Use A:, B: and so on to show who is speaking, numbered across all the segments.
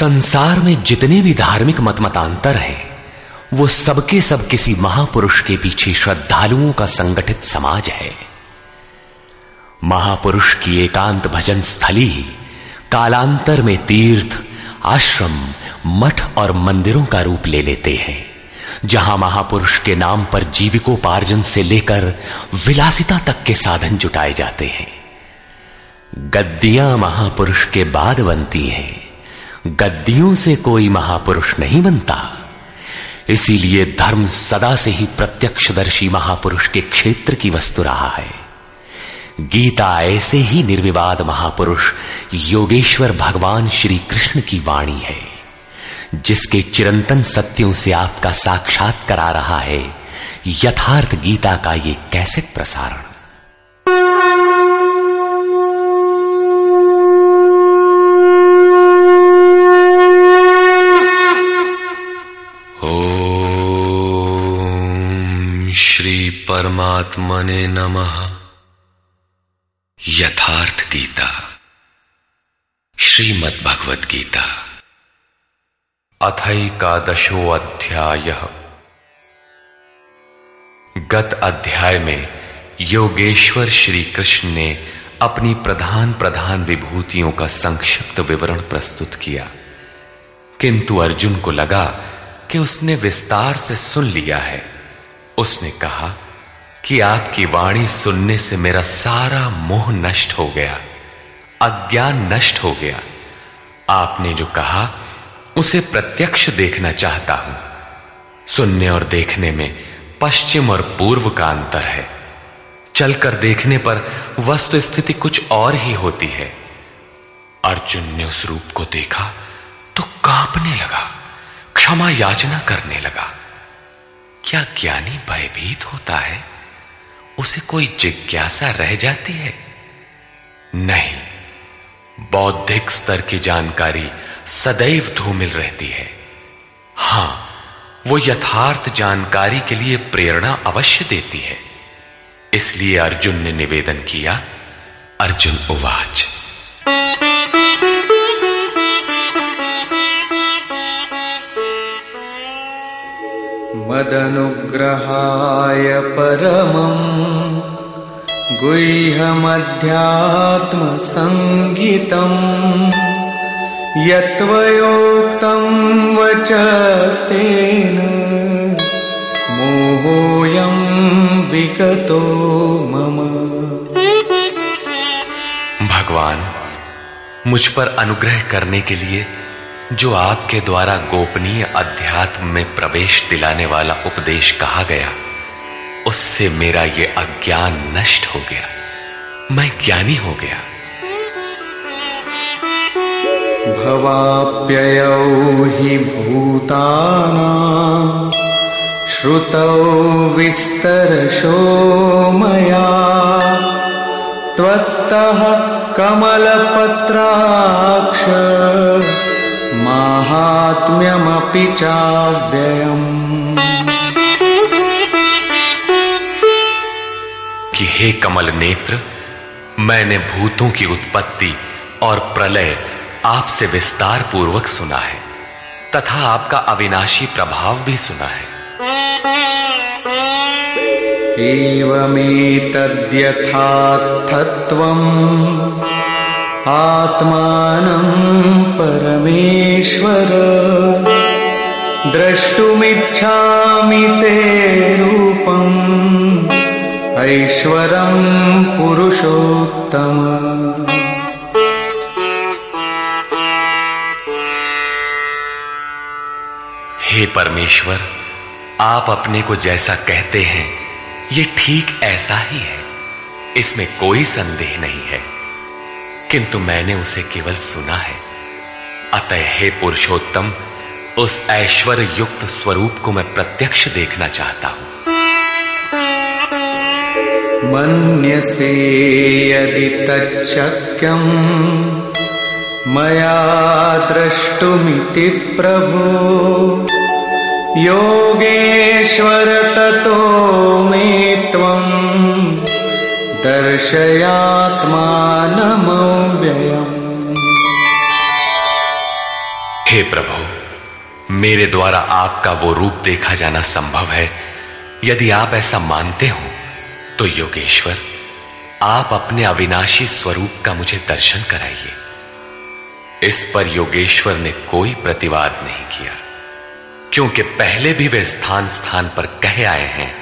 A: संसार में जितने भी धार्मिक मत मतांतर हैं, वो सबके सब किसी महापुरुष के पीछे श्रद्धालुओं का संगठित समाज है। महापुरुष की एकांत भजन स्थली ही कालांतर में तीर्थ, आश्रम, मठ और मंदिरों का रूप ले लेते हैं, जहाँ महापुरुष के नाम पर जीविकोपार्जन से लेकर विलासिता तक के साधन जुटाए जाते हैं। गद्दियाँ महापुरुष के बाद बनती हैं। गद्दियों से कोई महापुरुष नहीं बनता। इसीलिए धर्म सदा से ही प्रत्यक्षदर्शी महापुरुष के क्षेत्र की वस्तु रहा है। गीता ऐसे ही निर्विवाद महापुरुष योगेश्वर भगवान श्री कृष्ण की वाणी है, जिसके चिरंतन सत्यों से आपका साक्षात करा रहा है। यथार्थ गीता का ये कैसे प्रसारण। परमात्मने नमः। यथार्थ गीता। श्रीमद् भगवत गीता। अथैकादशो अध्याय गत अध्याय में योगेश्वर श्री कृष्ण ने अपनी प्रधान प्रधान विभूतियों का संक्षिप्त विवरण प्रस्तुत किया। किंतु अर्जुन को लगा कि उसने विस्तार से सुन लिया है। उसने कहा कि आपकी वाणी सुनने से मेरा सारा मोह नष्ट हो गया, अज्ञान नष्ट हो गया। आपने जो कहा, उसे प्रत्यक्ष देखना चाहता हूँ। सुनने और देखने में पश्चिम और पूर्व का अंतर है। चलकर देखने पर वस्तु स्थिति कुछ और ही होती है। अर्जुन ने उस रूप को देखा तो कांपने लगा। क्षमा याचना करने लगा। क्या ज्ञानी भयभीत होता है? उसे कोई जिज्ञासा रह जाती है? नहीं। बौद्धिक स्तर की जानकारी सदैव धूमिल रहती है। हाँ, वो यथार्थ जानकारी के लिए प्रेरणा अवश्य देती है। इसलिए अर्जुन ने निवेदन किया, अर्जुन, उवाच।
B: मदनुग्रहाय परमम् गुह्यमध्यात्मसङ्गीतम् यत्त्वयोक्तं वचस्तेन मोहोऽयं विगतो मम।
A: भगवान, मुझ पर अनुग्रह करने के लिए जो आपके द्वारा गोपनीय अध्यात्म में प्रवेश दिलाने वाला उपदेश कहा गया, उससे मेरा ये अज्ञान नष्ट हो गया। मैं ज्ञानी हो गया।
B: भवाप्ययौ हि भूताना, श्रुतौ विस्तरशो मया। त्वत्तः कमलपत्राक्ष माहात्म्यमपि चाव्ययम्
A: कि हे कमल नेत्र मैंने भूतों की उत्पत्ति और प्रलय आपसे विस्तार पूर्वक सुना है तथा आपका अविनाशी प्रभाव भी सुना है।
B: एवमेतद्यथार्थत्वम्। आत्मानं परमेश्वर। द्रष्टुमिच्छामि ते रूपम् ऐश्वरं पुरुषोत्तम।
A: हे परमेश्वर, आप अपने को जैसा कहते हैं, ये ठीक ऐसा ही है। इसमें कोई संदेह नहीं है। किंतु मैंने उसे केवल सुना है। अतः हे पुरुषोत्तम, उस ऐश्वर्य युक्त स्वरूप को मैं प्रत्यक्ष देखना चाहता हूँ।
B: मन्यसे यदि तच्चक्यम् मया द्रष्टुमिति प्रभो। योगेश्वर ततो मे दर्शयात्मानमव्ययम्।
A: हे प्रभु, मेरे द्वारा आपका वो रूप देखा जाना संभव है। यदि आप ऐसा मानते हो तो योगेश्वर, आप अपने अविनाशी स्वरूप का मुझे दर्शन कराइए। इस पर योगेश्वर ने कोई प्रतिवाद नहीं किया, क्योंकि पहले भी वे स्थान स्थान पर कहे आए हैं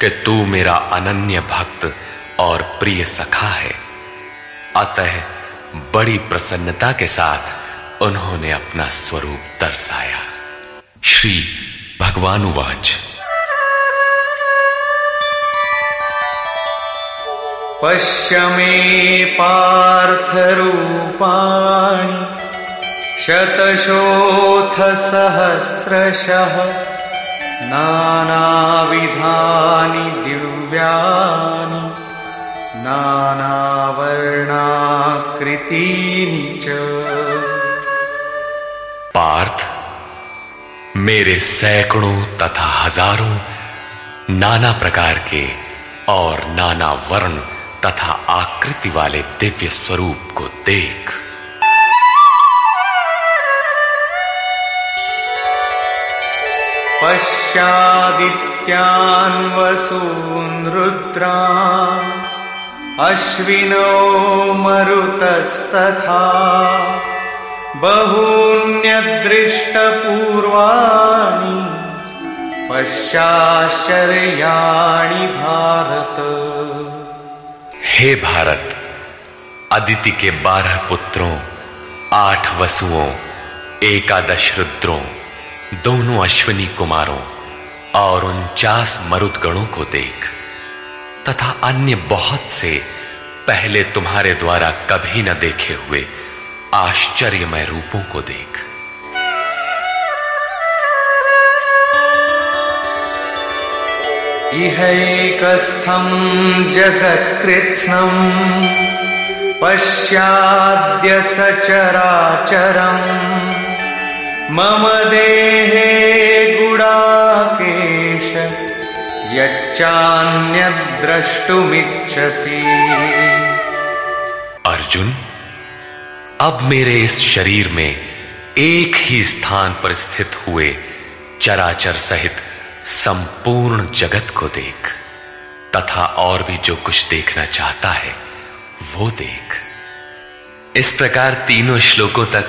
A: कि तू मेरा अनन्य भक्त और प्रिय सखा है। अतः बड़ी प्रसन्नता के साथ उन्होंने अपना स्वरूप दर्शाया। श्री भगवान उवाच
B: पश्य मे पार्थ रूपाणि शतशोऽथ सहस्रशः नानाविधानि दिव्यानि नानावर्णाकृतीनि च।
A: पार्थ मेरे सैकड़ों तथा हज़ारों नाना प्रकार के और नाना वर्ण तथा आकृति वाले दिव्य स्वरूप को देख।
B: पश्यादित्यान् वसून् रुद्रान् अश्विनो मरुतस्तथा। बहून्यदृष्टपूर्वाणि। पश्चाश्चर्याणि भारत।
A: हे भारत, अदिति के बारह पुत्रों, आठ वसुओं, एकादश रुद्रों, दोनों अश्विनी कुमारों, और उनचास मरुदगणों को देख। तथा अन्य बहुत से पहले तुम्हारे द्वारा कभी न देखे हुए आश्चर्यमय रूपों को देख।
B: इहैकस्थम् जगत्कृत्स्नम्, पश्याद्य सचराचरम्। मम देहे गुडाकेश यच्चान्यद्रष्टुमिच्छसि।
A: अर्जुन, अब मेरे इस शरीर में एक ही स्थान पर स्थित हुए चराचर सहित संपूर्ण जगत को देख, तथा और भी जो कुछ देखना चाहता है, वो देख। इस प्रकार तीनों श्लोकों तक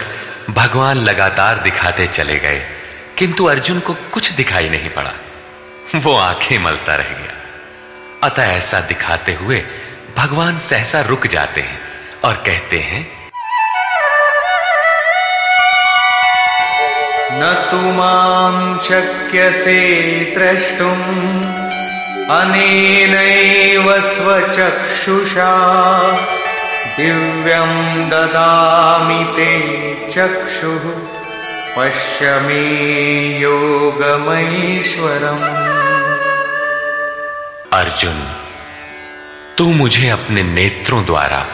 A: भगवान लगातार दिखाते चले गए, किंतु अर्जुन को कुछ दिखाई नहीं पड़ा। वो आँखें मलता रह गया। अतः ऐसा दिखाते हुए भगवान सहसा रुक जाते हैं और कहते हैं,
B: न तु माँ शक्यसे द्रष्टुम् अनेनैव स्वचक्षुषा। दिव्यं ददामि ते चक्षुः। पश्य मे योगमैश्वरम्।
A: अर्जुन, तू मुझे अपने नेत्रों द्वारा,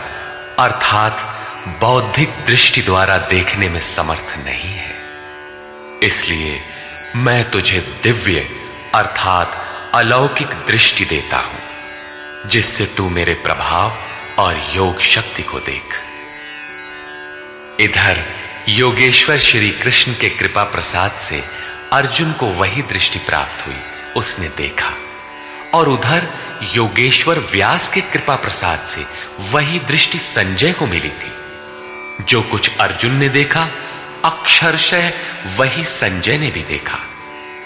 A: अर्थात बौद्धिक दृष्टि द्वारा देखने में समर्थ नहीं है। इसलिए मैं तुझे दिव्य, अर्थात अलौकिक दृष्टि देता हूँ, जिससे तू मेरे प्रभाव और योग शक्ति को देख। इधर योगेश्वर श्री कृष्ण के कृपा प्रसाद से अर्जुन को वही दृष्टि प्राप्त हुई, उसने देखा। और उधर योगेश्वर व्यास के कृपा प्रसाद से वही दृष्टि संजय को मिली थी। जो कुछ अर्जुन ने देखा, अक्षरशः वही संजय ने भी देखा,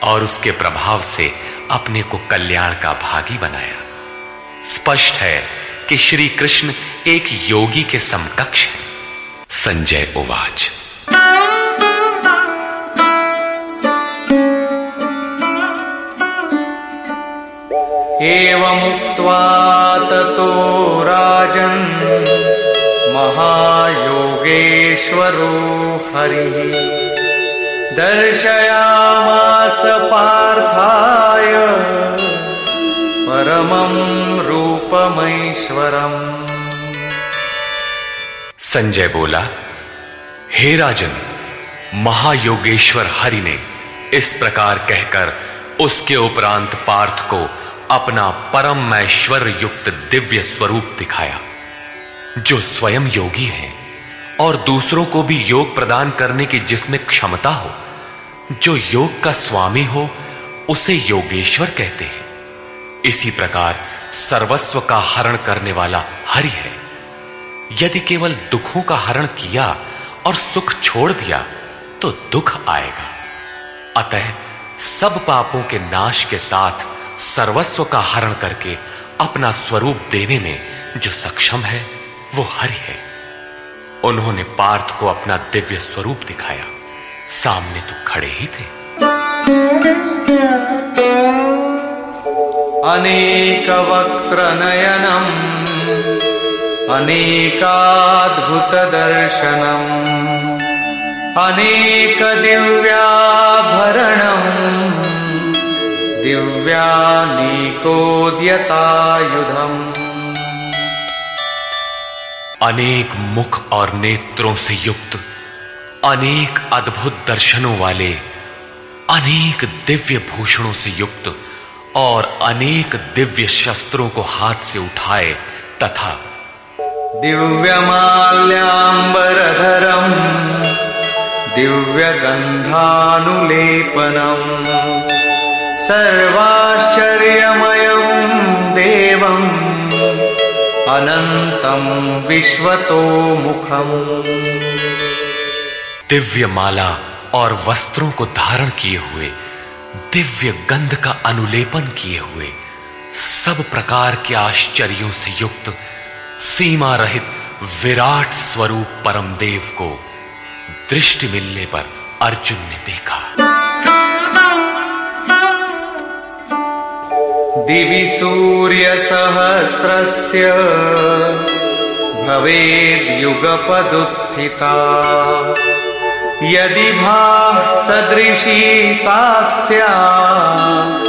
A: और उसके प्रभाव से अपने को कल्याण का भागी बनाया। स्पष्ट है कि श्री कृष्ण एक योगी के समकक्ष है। संजय उवाच।
B: एवमुक्त्वा ततो राजन् महायोगेश्वरो हरिः दर्शयामास पार्थाय परमं रूपमैश्वरम्।
A: संजय बोला। हे राजन, महायोगेश्वर हरि ने इस प्रकार कहकर उसके उपरांत पार्थ को अपना परम ऐश्वर्य युक्त दिव्य स्वरूप दिखाया, जो स्वयं योगी है और दूसरों को भी योग प्रदान करने की जिसमें क्षमता हो, जो योग का स्वामी हो, उसे योगेश्वर कहते हैं। इसी प्रकार सर्वस्व का हरण करने वाला हरि है। यदि केवल दुखों का हरण किया और सुख छोड़ दिया तो दुख आएगा। अतः सब पापों के नाश के साथ सर्वस्व का हरण करके अपना स्वरूप देने में जो सक्षम है, वो हरि है। उन्होंने पार्थ को अपना दिव्य स्वरूप दिखाया। सामने तो खड़े ही थे।
B: अनेक वक्त्र नयनम अनेकाद्भुत दर्शनम अनेक दिव्याभरणम दिव्यानीकोद्यतायुधम।
A: अनेक मुख और नेत्रों से युक्त, अनेक अद्भुत दर्शनों वाले, अनेक दिव्य भूषणों से युक्त और अनेक दिव्य शस्त्रों को हाथ से उठाए तथा
B: दिव्यमाल्याम्बरधरम्, दिव्यगन्धानुलेपनम्, सर्वाश्चर्यमयम् देवम्, अनन्तम् विश्वतोमुखम्।
A: दिव्य माला और वस्त्रों को धारण किए हुए, दिव्य गंध का अनुलेपन किए हुए, सब प्रकार के आश्चर्यों से युक्त सीमा रहित विराट स्वरूप परमदेव को दृष्टि मिलने पर अर्जुन ने देखा।
B: दिवि सूर्यसहस्रस्य भवेद्युगपदुत्थिता यदि भासदृशी सा स्यात्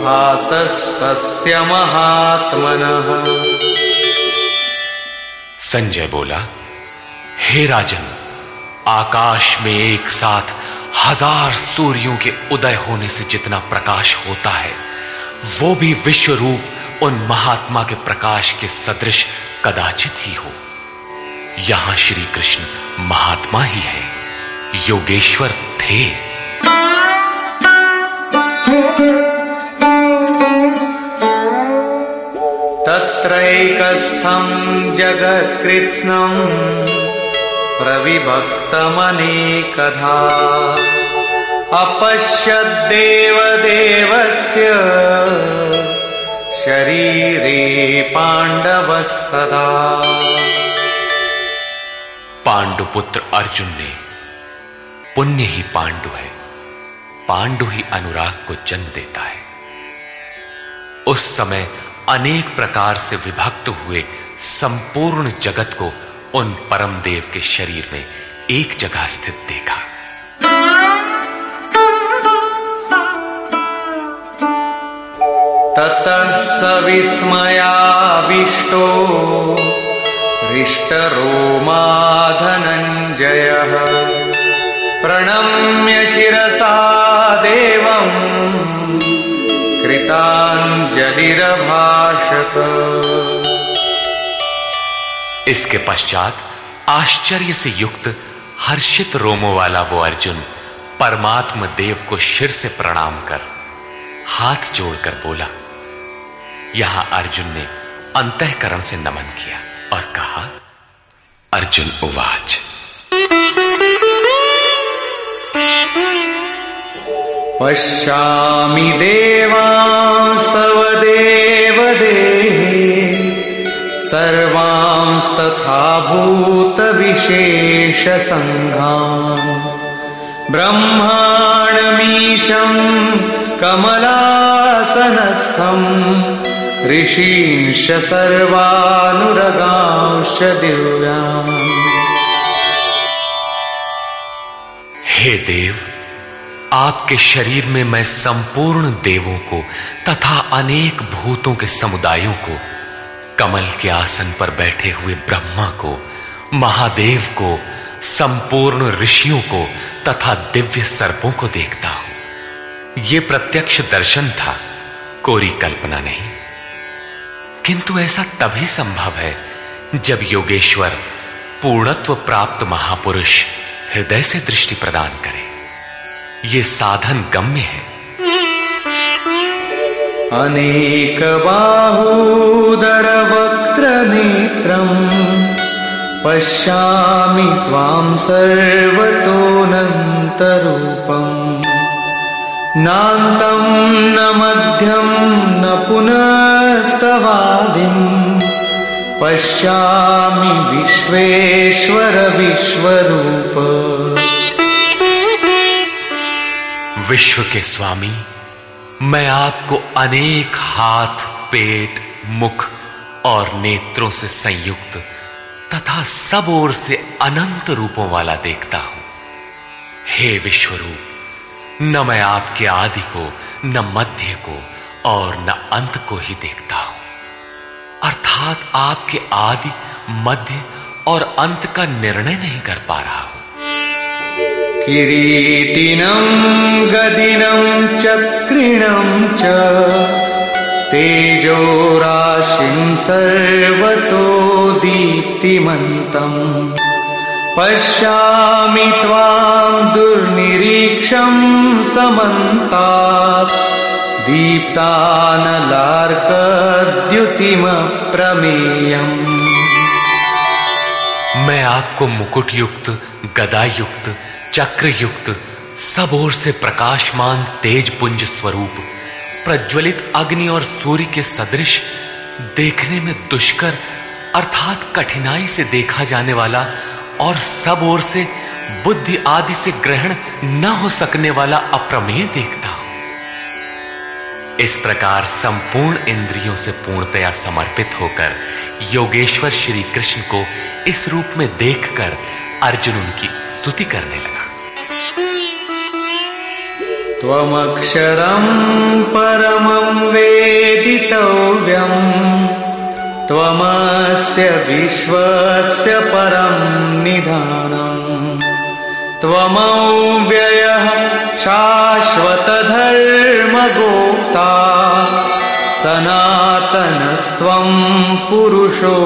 B: भासस्तस्य महात्मनः।
A: संजय बोला, हे राजन, आकाश में एक साथ हज़ार सूर्यों के उदय होने से जितना प्रकाश होता है, वो भी विश्व रूप उन महात्मा के प्रकाश के सदृश कदाचित ही हो। यहाँ श्री कृष्ण महात्मा ही है, योगेश्वर थे।
B: तत्रैकस्थम् जगत्कृत्स्नम् प्रविभक्तमनेकधा अपश्यद्देवदेवस्य शरीरे पाण्डवस्तदा।
A: पांडुपुत्र अर्जुन ने, पुण्य ही पांडु है, पांडु ही अनुराग को जन्म देता है। उस समय अनेक प्रकार से विभक्त हुए संपूर्ण जगत को उन परम देव के शरीर में एक जगह स्थित देखा।
B: ततः स विस्मयाविष्टो हृष्टरोमा धनञ्जयः प्रणम्य शिरसा देवम्। कृताञ्जलिरभाषत
A: इसके पश्चात आश्चर्य से युक्त हर्षित रोमो वाला वो अर्जुन परमात्म देव को शिर से प्रणाम कर हाथ जोड़कर बोला, यहाँ अर्जुन ने अंतःकरण से नमन किया और कहा, अर्जुन उवाच।
B: पश्यामि देवांस्तव देवदेहे सर्वांस्तथा भूतविशेषसङ्घान् ब्रह्माणमीशम् कमलासनस्थम् ऋषींश सर्वानुरगांश्च दिव्यान्।
A: हे देव आपके शरीर में मैं संपूर्ण देवों को तथा अनेक भूतों के समुदायों को, कमल के आसन पर बैठे हुए ब्रह्मा को, महादेव को, संपूर्ण ऋषियों को तथा दिव्य सर्पों को देखता हूँ। ये प्रत्यक्ष दर्शन था कोरी कल्पना नहीं। किंतु ऐसा तभी संभव है, जब योगेश्वर पूर्णत्व प्राप्त महापुरुष हृदय से दृष्टि प्रदान करे। ये साधन गम्य है।
B: अनेक बाहूदर वक्त्र नेत्रम, पश्यामि त्वां न मध्यं न पुनस्तवादिम् पश्यामि विश्वेश्वर विश्वरूप
A: विश्व के स्वामी, मैं आपको अनेक हाथ, पेट, मुख और नेत्रों से संयुक्त तथा सब ओर से अनंत रूपों वाला देखता हूँ। हे विश्वरूप, न मैं आपके आदि को, न मध्य को और न अंत को ही देखता हूँ। अर्थात आपके आदि, मध्य और अंत का निर्णय नहीं कर पा रहा हूँ।
B: किरीटिनम गदिनम चक्रिणम च तेजो राशिं सर्वतो दीप्तिमन्तम् पश्यामि त्वां दुर्निरीक्षं समन्तात्। दीप्तानलार्कद्युतिमप्रमेयम्।
A: मैं आपको मुकुट युक्त गदा युक्त चक्र युक्त सब ओर से प्रकाशमान तेज पुंज स्वरूप, प्रज्वलित अग्नि और सूर्य के सदृश, देखने में दुष्कर, अर्थात कठिनाई से देखा जाने वाला और सब ओर से बुद्धि आदि से ग्रहण न हो सकने वाला अप्रमेय देखता। हूँ इस प्रकार संपूर्ण इंद्रियों से पूर्णतया समर्पित होकर योगेश्वर श्री कृष्ण को इस रूप में देखकर अर्जुन उनकी स्तुति करने लगा।
B: त्वमक्षरं परमं वेदितव्यम् त्वमस्य विश्वस्य परं निधानम् त्वमव्ययः शाश्वतधर्मगोप्ता सनातनस्त्वं पुरुषो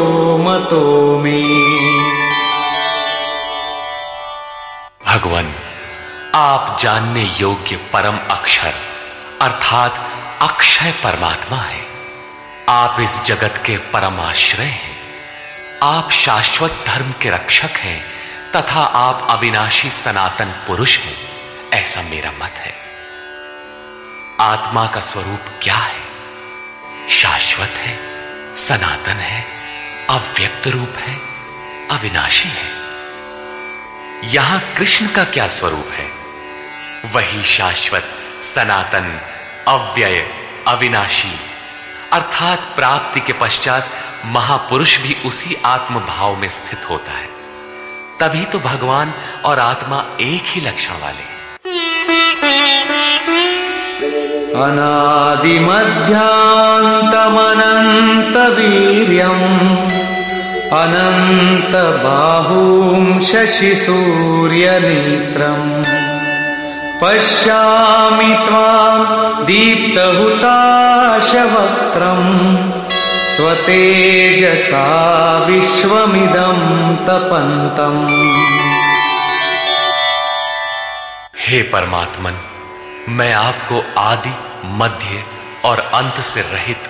B: मतो मे।
A: भगवान आप जानने योग्य परम अक्षर, अर्थात अक्षय परमात्मा है। आप इस जगत के परम आश्रय हैं। आप शाश्वत धर्म के रक्षक हैं, तथा आप अविनाशी सनातन पुरुष हैं, ऐसा मेरा मत है। आत्मा का स्वरूप क्या है? शाश्वत है, सनातन है, अव्यक्त रूप है, अविनाशी है। यहाँ कृष्ण का क्या स्वरूप है? वही शाश्वत, सनातन, अव्यय, अविनाशी। अर्थात प्राप्ति के पश्चात महापुरुष भी उसी आत्म भाव में स्थित होता है। तभी तो भगवान और आत्मा एक ही लक्षण वाले।
B: अनादिमध्यान्तमनन्त वीर्यम् अनन्त बाहूं शशिसूर्यनेत्रम्। पश्यामि त्वां दीप्तहुताशवक्त्रम् स्वतेजसा विश्वमिदं तपन्तम्
A: हे परमात्मन, मैं आपको आदि, मध्य और अंत से रहित,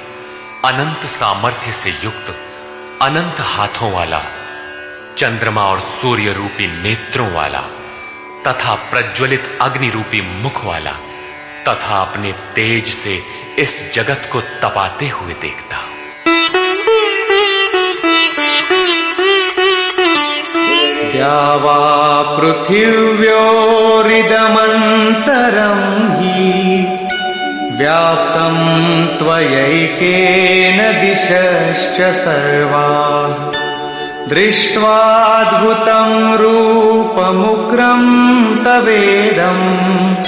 A: अनंत सामर्थ्य से युक्त, अनंत हाथों वाला, चंद्रमा और सूर्य रूपी नेत्रों वाला तथा प्रज्वलित अग्नि रूपी मुख वाला, तथा अपने तेज से इस जगत को तपाते हुए देखता।
B: द्यावा पृथिव्योरिदमन्तरम् हि व्याप्तम् त्वयैकेन दिशश्च सर्वा। दृष्ट्वाद्भुतं रूपमुग्रं तवेदम्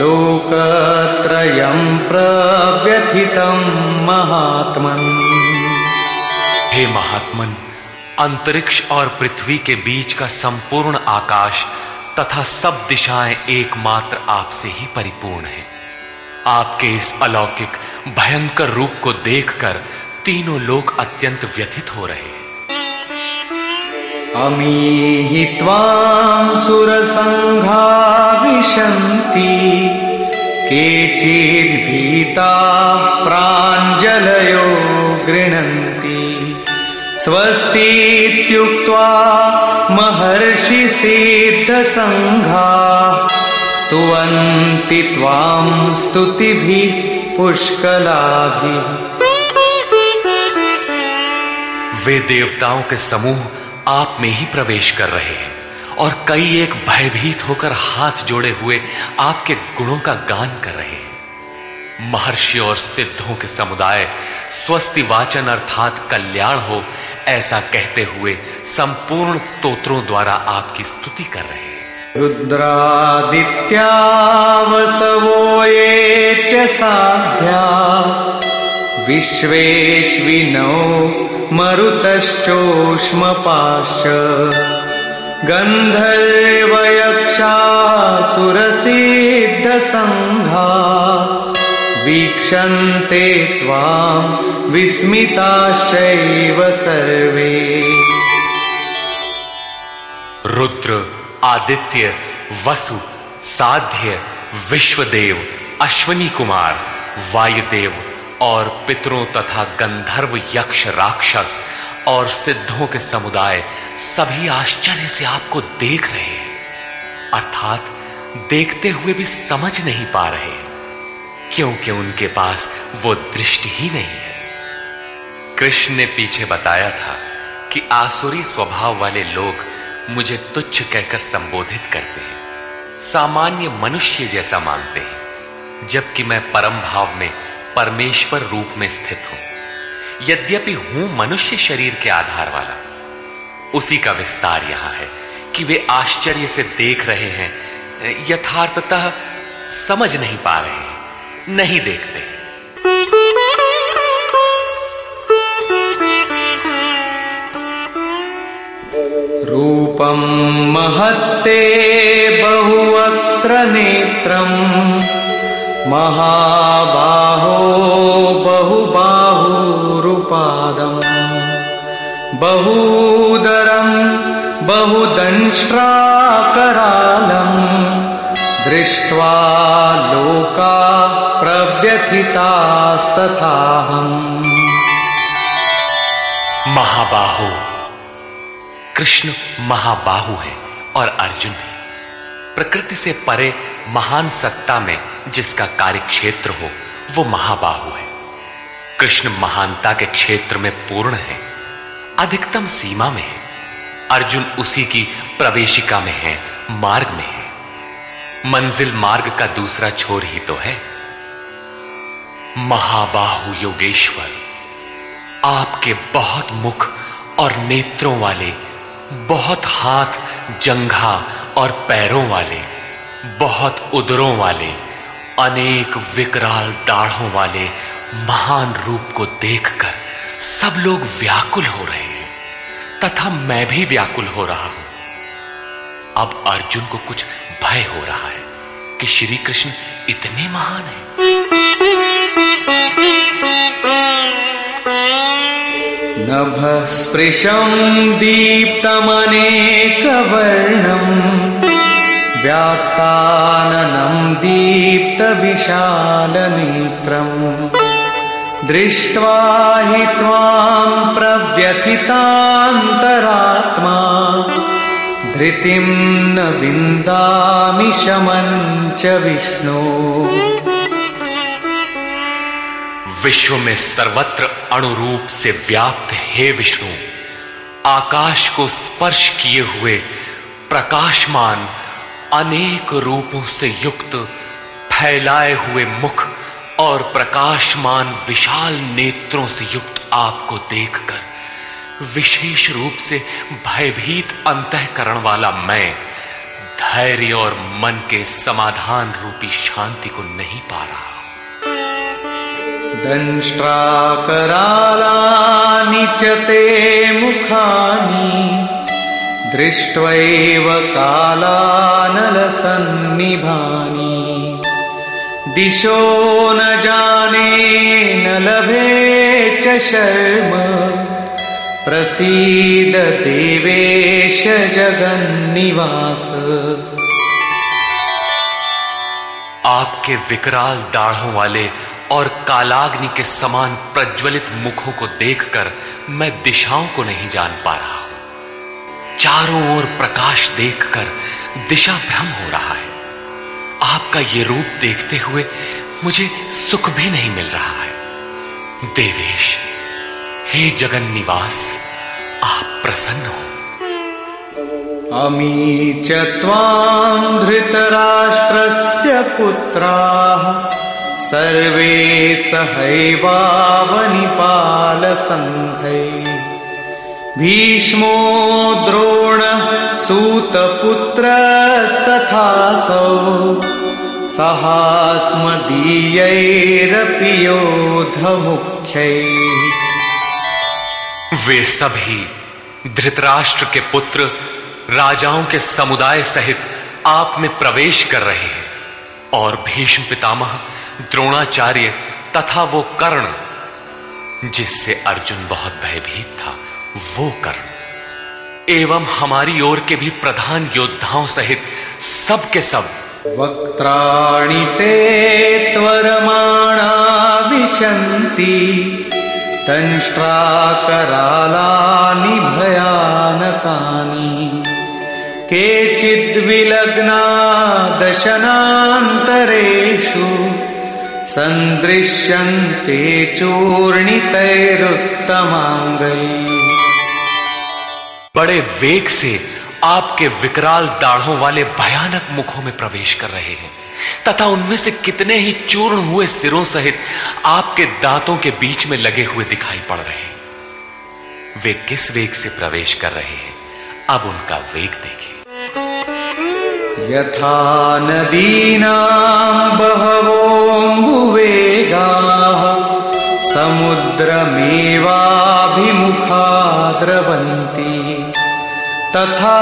B: लोकत्रयं प्रव्यथितं महात्मन्।
A: हे महात्मन, अंतरिक्ष और पृथ्वी के बीच का संपूर्ण आकाश तथा सब दिशाएँ एकमात्र आपसे ही परिपूर्ण है। आपके इस अलौकिक, भयंकर रूप को देखकर तीनों लोग अत्यंत व्यथित हो रहे हैं।
B: अमीहि त्वां सुरसङ्घा विशन्ति केचिद्भीताः प्राञ्जलयो गृह्णन्ति। स्वस्तीत्युक्त्वा महर्षिसिद्धसङ्घा स्तुवन्ति त्वां स्तुतिभिः पुष्कलाभिः।
A: वे देवताओं के समूह आप में ही प्रवेश कर रहे हैं और कई एक भयभीत होकर हाथ जोड़े हुए आपके गुणों का गान कर रहे हैं। महर्षि और सिद्धों के समुदाय स्वस्ति वाचन अर्थात कल्याण हो ऐसा कहते हुए संपूर्ण स्तोत्रों द्वारा आपकी स्तुति कर रहे हैं।
B: रुद्रादित्यावसवो ये साध्या। विश्वेश्विनौ मरुतश्चोष्मपाश्च गन्धर्वयक्षासुरसिद्धसङ्घा। वीक्षन्ते त्वां विस्मिताश्चैव सर्वे।
A: रुद्र, आदित्य, वसु, साध्य, विश्वदेव अश्वनी कुमार वायुदेव और पितरों तथा गंधर्व यक्ष राक्षस और सिद्धों के समुदाय सभी आश्चर्य से आपको देख रहे हैं। अर्थात देखते हुए भी समझ नहीं पा रहे, क्योंकि उनके पास वो दृष्टि ही नहीं है। कृष्ण ने पीछे बताया था कि आसुरी स्वभाव वाले लोग मुझे तुच्छ कहकर संबोधित करते हैं। सामान्य मनुष्य जैसा मानते हैं, जबकि मैं परम भाव में परमेश्वर रूप में स्थित हूँ। यद्यपि हूँ मनुष्य शरीर के आधार वाला, उसी का विस्तार यहाँ है कि वे आश्चर्य से देख रहे हैं, यथार्थतः समझ नहीं पा रहे हैं, नहीं देखते।
B: रूपं महत्ते बहुवक्त्र नेत्रम्। महाबाहो बहुबाहुरुपादम्। बहूदरं बहुदंष्ट्राकरालम् दृष्ट्वा लोका प्रव्यथितास्तथाहम्।
A: महाबाहु। कृष्ण महाबाहु है और अर्जुन है। प्रकृति से परे महान सत्ता में जिसका कार्य क्षेत्र हो, वो महाबाहु है। कृष्ण महानता के क्षेत्र में पूर्ण है, अधिकतम सीमा में है। अर्जुन उसी की प्रवेशिका में है, मार्ग में है। मंजिल मार्ग का दूसरा छोर ही तो है। महाबाहु योगेश्वर, आपके बहुत मुख और नेत्रों वाले बहुत हाथ जंघा और पैरों वाले, बहुत उदरों वाले, अनेक विकराल दाढ़ों वाले महान रूप को देखकर सब लोग व्याकुल हो रहे हैं, तथा मैं भी व्याकुल हो रहा हूँ। अब अर्जुन को कुछ भय हो रहा है कि श्री कृष्ण इतने महान हैं।
B: नभस्पृशं दीप्तमनेकवर्णम् व्याक्ताननं दीप्तविशालनेत्रम् दृष्ट्वा हि त्वां प्रव्यथितान्तरात्मा धृतिं न विन्दामि शमं च विष्णो
A: विश्व में सर्वत्र अणुरूप से व्याप्त हे विष्णु। आकाश को स्पर्श किए हुए प्रकाशमान अनेक रूपों से युक्त, फैलाए हुए मुख और प्रकाशमान विशाल नेत्रों से युक्त आपको देखकर विशेष रूप से भयभीत अंतकरण वाला मैं धैर्य और मन के समाधान रूपी शांति को नहीं पा रहा।
B: दंष्ट्राकरालानि च ते मुखानि दृष्ट्वैव कालानलसन्निभानि। दिशो न जाने न लभे च शर्म। प्रसीद देवेश जगन्निवास।
A: आपके विकराल दाढ़ों वाले और कालाग्नि के समान प्रज्वलित मुखों को देखकर मैं दिशाओं को नहीं जान पा रहा हूँ। चारों ओर प्रकाश देखकर दिशा भ्रम हो रहा है। आपका ये रूप देखते हुए मुझे सुख भी नहीं मिल रहा है। देवेश, हे जगन निवास आप प्रसन्न हो।
B: अमी च त्वां धृतराष्ट्रस्य पुत्राः। सर्वे सहैवावनिपालसङ्घै। भीष्मो द्रोण सूतपुत्रस्तथासौ, सहास्मदीयैरपि योधमुख्यैः
A: वे सभी धृतराष्ट्र के पुत्र, राजाओं के समुदाय सहित आप में प्रवेश कर रहे हैं और भीष्म पितामह द्रोणाचार्य तथा वो कर्ण, जिससे अर्जुन बहुत भयभीत था, वो कर्ण। एवं हमारी ओर के भी प्रधान योद्धाओं सहित सब के सब।
B: वक्त्राणि ते त्वरमाणा विशन्ति दंष्ट्राकरालानि भयानकानि। केचिद्विलग्ना दशनान्तरेषु सन्दृश्यन्ते चूर्णितैरुत्तमाङ्गैः।
A: बड़े वेग से आपके विकराल दाढ़ों वाले भयानक मुखों में प्रवेश कर रहे हैं, तथा उनमें से कितने ही चूर्ण हुए सिरों सहित आपके दांतों के बीच में लगे हुए दिखाई पड़ रहे हैं। वे किस वेग से प्रवेश कर रहे हैं, अब उनका वेग देखिए
B: यथा नदीनां बहवोऽम्बुवेगाः समुद्रमेवाभिमुखा द्रवन्ति तथा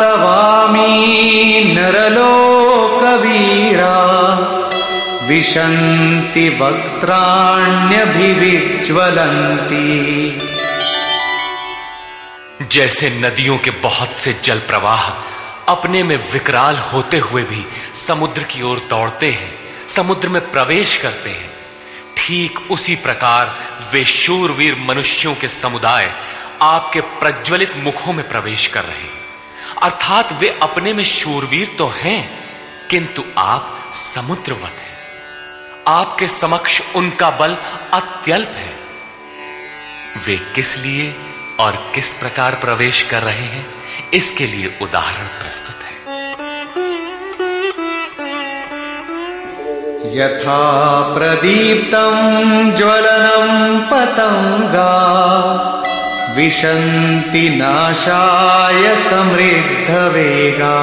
B: तवामी नरलोकवीरा, विशन्ति वक्त्राण्यभिविज्वलन्ति।
A: जैसे नदियों के बहुत से जल प्रवाह अपने में विकराल होते हुए भी समुद्र की ओर दौड़ते हैं, समुद्र में प्रवेश करते हैं। ठीक उसी प्रकार वे शूरवीर मनुष्यों के समुदाय आपके प्रज्वलित मुखों में प्रवेश कर रहे हैं। अर्थात वे अपने में शूरवीर तो हैं, किंतु आप समुद्रवत हैं। आपके समक्ष उनका बल अत्यल्प है। वे किस लिए और किस प्रकार प्रवेश कर रहे हैं? इसके लिए उदाहरण प्रस्तुत है।
B: यथा प्रदीप्तं ज्वलनं पतङ्गा, विशन्ति नाशाय समृद्धवेगा,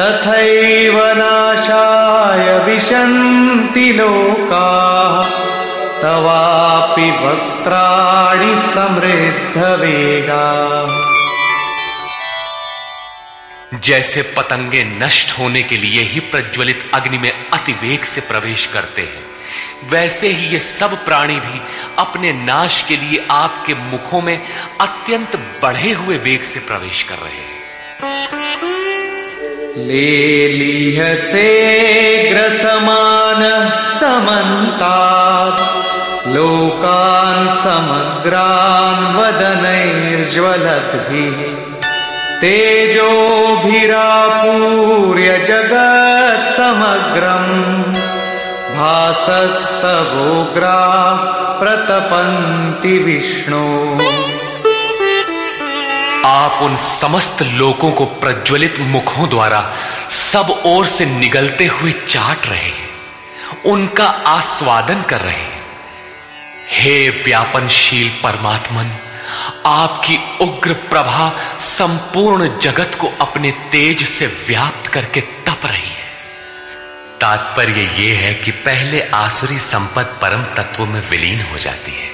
B: तथैव नाशाय विशन्ति लोकाः, तवापि वक्त्राणि समृद्धवेगा।
A: जैसे पतंगे नष्ट होने के लिए ही प्रज्वलित अग्नि में अति वेग से प्रवेश करते हैं। वैसे ही ये सब प्राणी भी अपने नाश के लिए आपके मुखों में अत्यंत बढ़े हुए वेग से प्रवेश कर रहे हैं।
B: लेलीहसे ग्रसमान समन्तात् समग्रान समग्रान् वदनैर्ज्वलद्भिः। तेजोभिरापूर्य जगत् समग्रम् भासस्तवोग्रा प्रतपन्ति विष्णु।
A: आप उन समस्त लोगों को प्रज्वलित मुखों द्वारा सब ओर से निगलते हुए चाट रहे हैं। उनका आस्वादन कर रहे हैं। हे व्यापनशील परमात्मन आपकी उग्र प्रभा संपूर्ण जगत को अपने तेज से व्याप्त करके तप रही है। तात्पर्य यह है कि पहले आसुरी संपद परम तत्व में विलीन हो जाती है।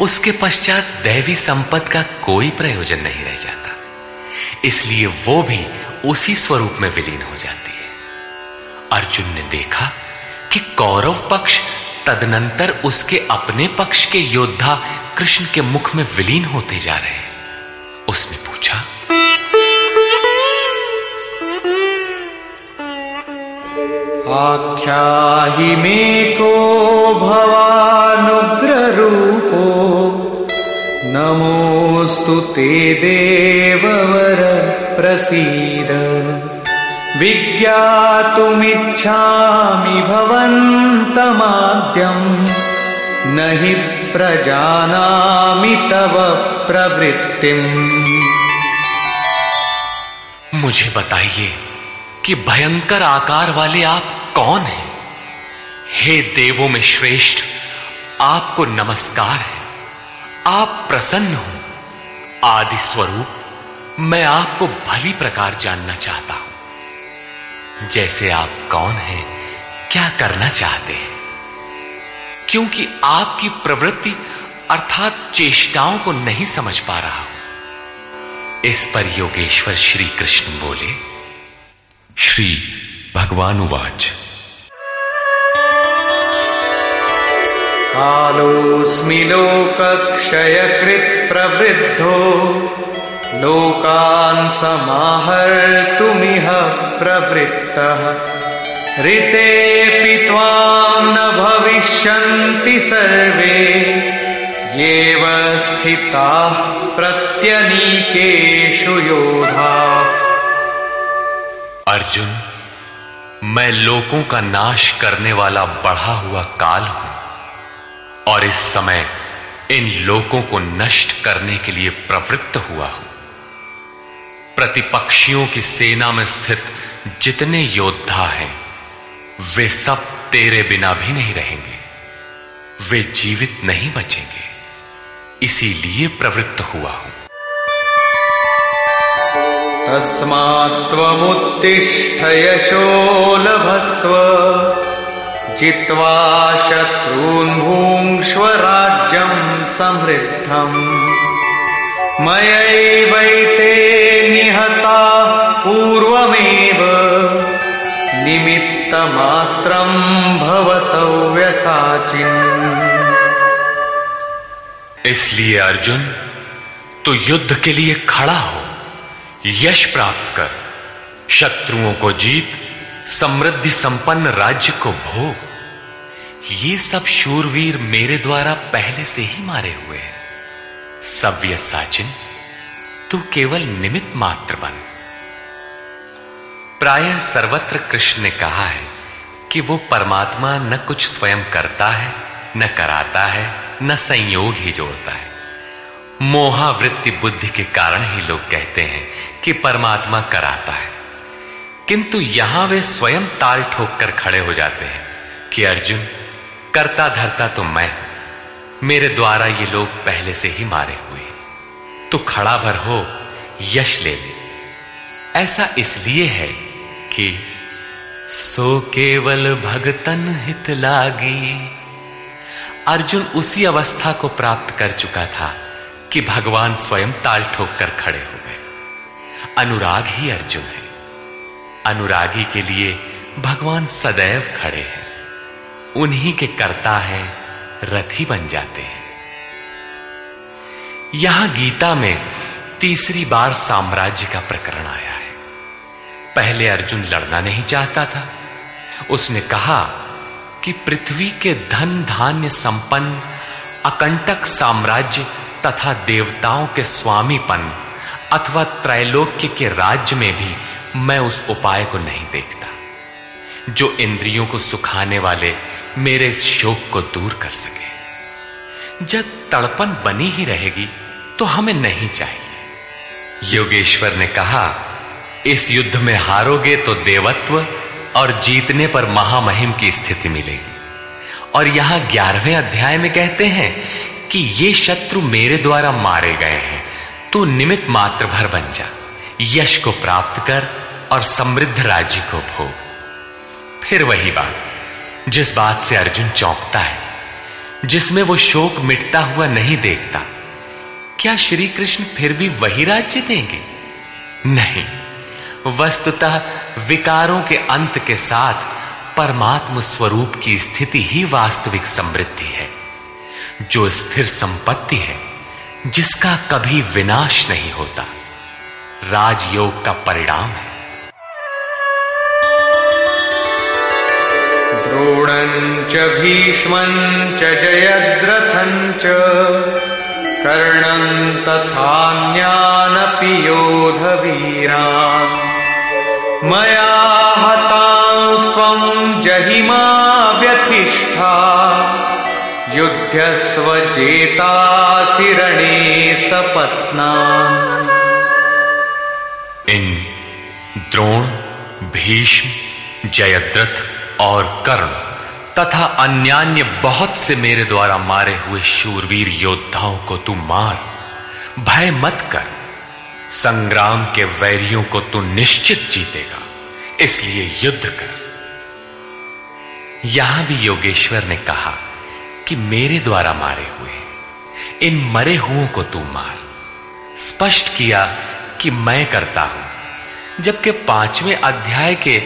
A: उसके पश्चात दैवी संपद का कोई प्रयोजन नहीं रह जाता। इसलिए वो भी उसी स्वरूप में विलीन हो जाती है। अर्जुन ने देखा कि कौरव पक्ष तदनंतर उसके अपने पक्ष के योद्धा कृष्ण के मुख में विलीन होते जा रहे। उसने पूछा
B: आख्याहि मे को भवानुग्र रूपो नमोऽस्तु ते देववर प्रसीद। विज्ञातुमिच्छामि भवन्तमाद्यम्। न हि प्रजानामि तव प्रवृत्तिम्।
A: मुझे बताइए कि भयंकर आकार वाले आप कौन हैं? हे देवों में श्रेष्ठ, आपको नमस्कार है। आप प्रसन्न हो। आदि स्वरूप, मैं आपको भली प्रकार जानना चाहता हूँ। जैसे आप कौन हैं, क्या करना चाहते हैं? क्योंकि आपकी प्रवृत्ति अर्थात चेष्टाओं को नहीं समझ पा रहा हूँ। इस पर योगेश्वर श्री कृष्ण बोले, श्री भगवान भगवानुवाच।
B: कालोऽस्मि लोकक्षयकृत् प्रवृद्धो लोकान् समाहर्तुमिह प्रवृत्तः। ऋतेऽपि त्वां न भविष्यन्ति सर्वे। येव स्थिताः प्रत्यनीकेषु योधा।
A: अर्जुन, मैं लोकों का नाश करने वाला बढ़ा हुआ काल हूँ, और इस समय इन लोकों को नष्ट करने के लिए प्रवृत्त हुआ हूँ। प्रतिपक्षियों की सेना में स्थित जितने योद्धा हैं, वे सब तेरे बिना भी नहीं रहेंगे। वे जीवित नहीं बचेंगे। इसीलिए प्रवृत्त हुआ हूँ।
B: तस्मात्त्वमुत्तिष्ठ यशो लभस्व जित्वा शत्रून् भूङ्क्ष्व राज्यम् समृद्धम्। मयैवैते निहता पूर्वमेव। निमित्तमात्रम् भव सव्यसाचिन्।
A: इसलिए अर्जुन, तू युद्ध के लिए खड़ा हो। यश प्राप्त कर। शत्रुओं को जीत, समृद्धि संपन्न राज्य को भोग। ये सब शूरवीर मेरे द्वारा पहले से ही मारे हुए हैं। सव्य साचिन, तू केवल निमित्त मात्र बन। प्राय सर्वत्र कृष्ण ने कहा है कि वो परमात्मा न कुछ स्वयं करता है, न कराता है, न संयोग ही जोड़ता है। मोहावृत्ति बुद्धि के कारण ही लोग कहते हैं कि परमात्मा कराता है। किंतु यहाँ वे स्वयं ताल ठोक कर खड़े हो जाते हैं कि, अर्जुन, करता धरता तो मैं मेरे द्वारा ये लोग पहले से ही मारे हुए। तो खड़ा भर हो, यश ले ले। ऐसा इसलिए है कि सो केवल भगतन हित लागी। अर्जुन उसी अवस्था को प्राप्त कर चुका था कि भगवान स्वयं ताल ठोक कर खड़े हो गए। अनुराग ही अर्जुन है। अनुरागी के लिए भगवान सदैव खड़े हैं। उन्हीं के करता है रथी बन जाते हैं। यहाँ गीता में तीसरी बार साम्राज्य का प्रकरण आया है। पहले अर्जुन लड़ना नहीं चाहता था। उसने कहा कि पृथ्वी के धन धान्य संपन्न, अकंटक साम्राज्य तथा देवताओं के स्वामीपन अथवा त्रैलोक्य के राज्य में भी मैं उस उपाय को नहीं देखता। जो इंद्रियों को सुखाने वाले मेरे शोक को दूर कर सके। जब तड़पन बनी ही रहेगी तो हमें नहीं चाहिए। योगेश्वर ने कहा, इस युद्ध में हारोगे तो देवत्व और जीतने पर महामहिम की स्थिति मिलेगी। और यहाँ ग्यारहवें अध्याय में कहते हैं कि ये शत्रु मेरे द्वारा मारे गए हैं। तू निमित मात्र भर बन जा। यश को प्राप्त कर और समृद्ध राज्य को भोग। फिर वही बात। जिस बात से अर्जुन चौंकता है, जिसमें वो शोक मिटता हुआ नहीं देखता, क्या श्री कृष्ण फिर भी वही राज्य देंगे? नहीं। वस्तुतः विकारों के अंत के साथ परमात्म स्वरूप की स्थिति ही वास्तविक समृद्धि है, जो स्थिर संपत्ति है, जिसका कभी विनाश नहीं होता। राजयोग का परिणाम है।
B: द्रोणञ्च भीष्मञ्च जयद्रथञ्च कर्णम् तथान्यानपि योधवीरान् मया हतांस्त्वम् जहिमा व्यथिष्ठा युध्यस्व चेतासि रणे सपत्नान्।
A: इन द्रोण, भीष्म, जयद्रथ और कर्ण तथा अन्यान्य बहुत से मेरे द्वारा मारे हुए शूरवीर योद्धाओं को तू मार। भय मत कर। संग्राम के वैरियों को तू निश्चित जीतेगा, इसलिए युद्ध कर। यहाँ भी योगेश्वर ने कहा कि मेरे द्वारा मारे हुए, इन मरे हुओं को तू मार। स्पष्ट किया कि मैं करता हूँ, जबकि पाँचवें अध्याय के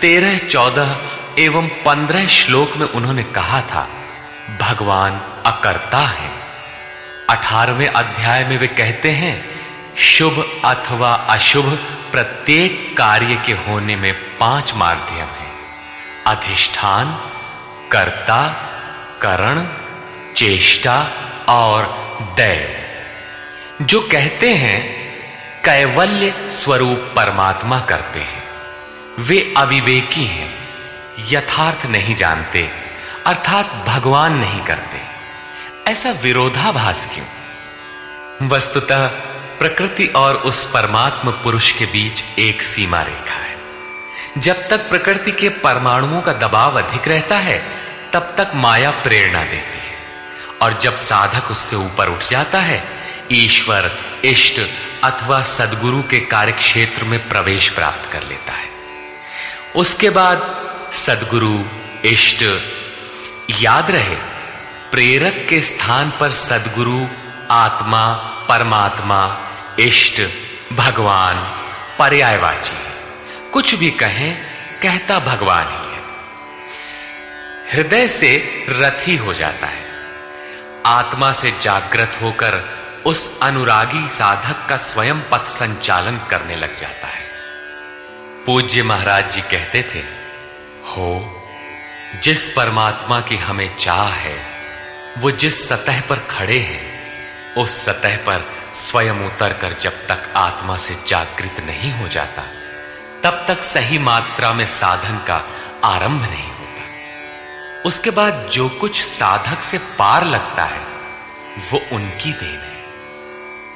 A: तेरह चौदह एवं पंद्रह श्लोक में उन्होंने कहा था, भगवान अकर्ता है। अठारहवें अध्याय में वे कहते हैं, शुभ अथवा अशुभ प्रत्येक कार्य के होने में पाँच माध्यम है। अधिष्ठान, कर्ता, करण, चेष्टा और दैव। जो कहते हैं, कैवल्य स्वरूप परमात्मा करते हैं। वे अविवेकी हैं। यथार्थ नहीं जानते, अर्थात भगवान नहीं करते। ऐसा विरोधाभास क्यों? वस्तुतः प्रकृति और उस परमात्म पुरुष के बीच एक सीमा रेखा है। जब तक प्रकृति के परमाणुओं का दबाव अधिक रहता है, तब तक माया प्रेरणा देती है। और जब साधक उससे ऊपर उठ जाता है, ईश्वर, इष्ट अथवा सदगुरु के कार्य क्षेत्र में प्रवेश प्राप्त कर लेता है। उसके बाद सदगुरु, इष्ट। याद रहे, प्रेरक के स्थान पर सदगुरु, आत्मा, परमात्मा, इष्ट, भगवान, पर्यायवाची। कुछ भी कहें, कहता भगवान ही है। हृदय से रथी हो जाता है। आत्मा से जागृत होकर उस अनुरागी साधक का स्वयं पथ संचालन करने लग जाता है। पूज्य महाराज जी कहते थे हो, जिस परमात्मा की हमें चाह है, वो जिस सतह पर खड़े हैं, उस सतह पर स्वयं उतर कर जब तक आत्मा से जागृत नहीं हो जाता, तब तक सही मात्रा में साधन का आरंभ नहीं होता। उसके बाद जो कुछ साधक से पार लगता है, वो उनकी देन है।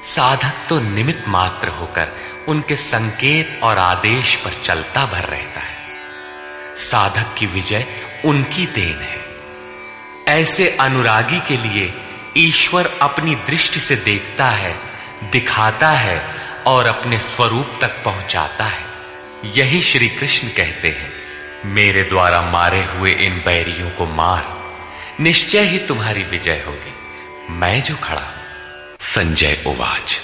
A: साधक तो निमित मात्र होकर उनके संकेत और आदेश पर चलता भर रहता है। साधक की विजय उनकी देन है। ऐसे अनुरागी के लिए ईश्वर अपनी दृष्टि से देखता है, दिखाता है और अपने स्वरूप तक पहुंचाता है। यही श्री कृष्ण कहते हैं, मेरे द्वारा मारे हुए इन बैरियों को मार। निश्चय ही तुम्हारी विजय होगी। मैं जो खड़ा संजय उवाच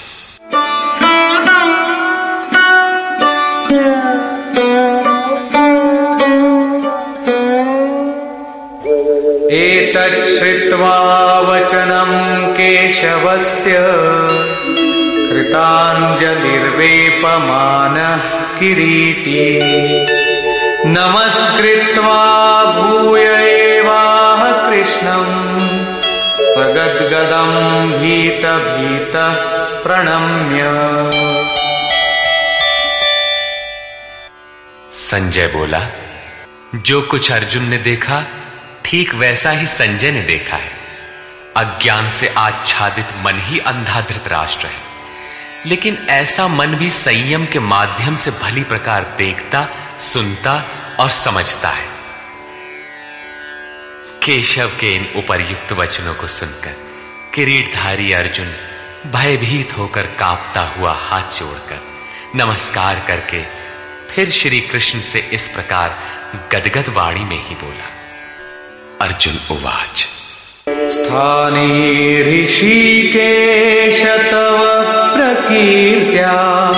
B: एतच्छ्रुत्वा वचनम् केशवस्य कृताञ्जलिर्वेपमानः किरीटी। नमस्कृत्वा भूय एवाह कृष्णम् सगद्गदम् भीत भीत प्रणम्य।
A: संजय बोला, जो कुछ अर्जुन ने देखा ठीक वैसा ही संजय ने देखा है। अज्ञान से आच्छादित मन ही अंधा धृतराष्ट्र है। लेकिन ऐसा मन भी संयम के माध्यम से भली प्रकार देखता, सुनता और समझता है। केशव के इन उपरयुक्त वचनों को सुनकर किरीटधारी अर्जुन भयभीत होकर कांपता हुआ हाथ जोड़कर नमस्कार करके फिर श्री कृष्ण से इस प्रकार गदगद वाणी में ही बोला। अर्जुन उवाच।
B: स्थाने ऋषिकेश तव प्रकीर्त्या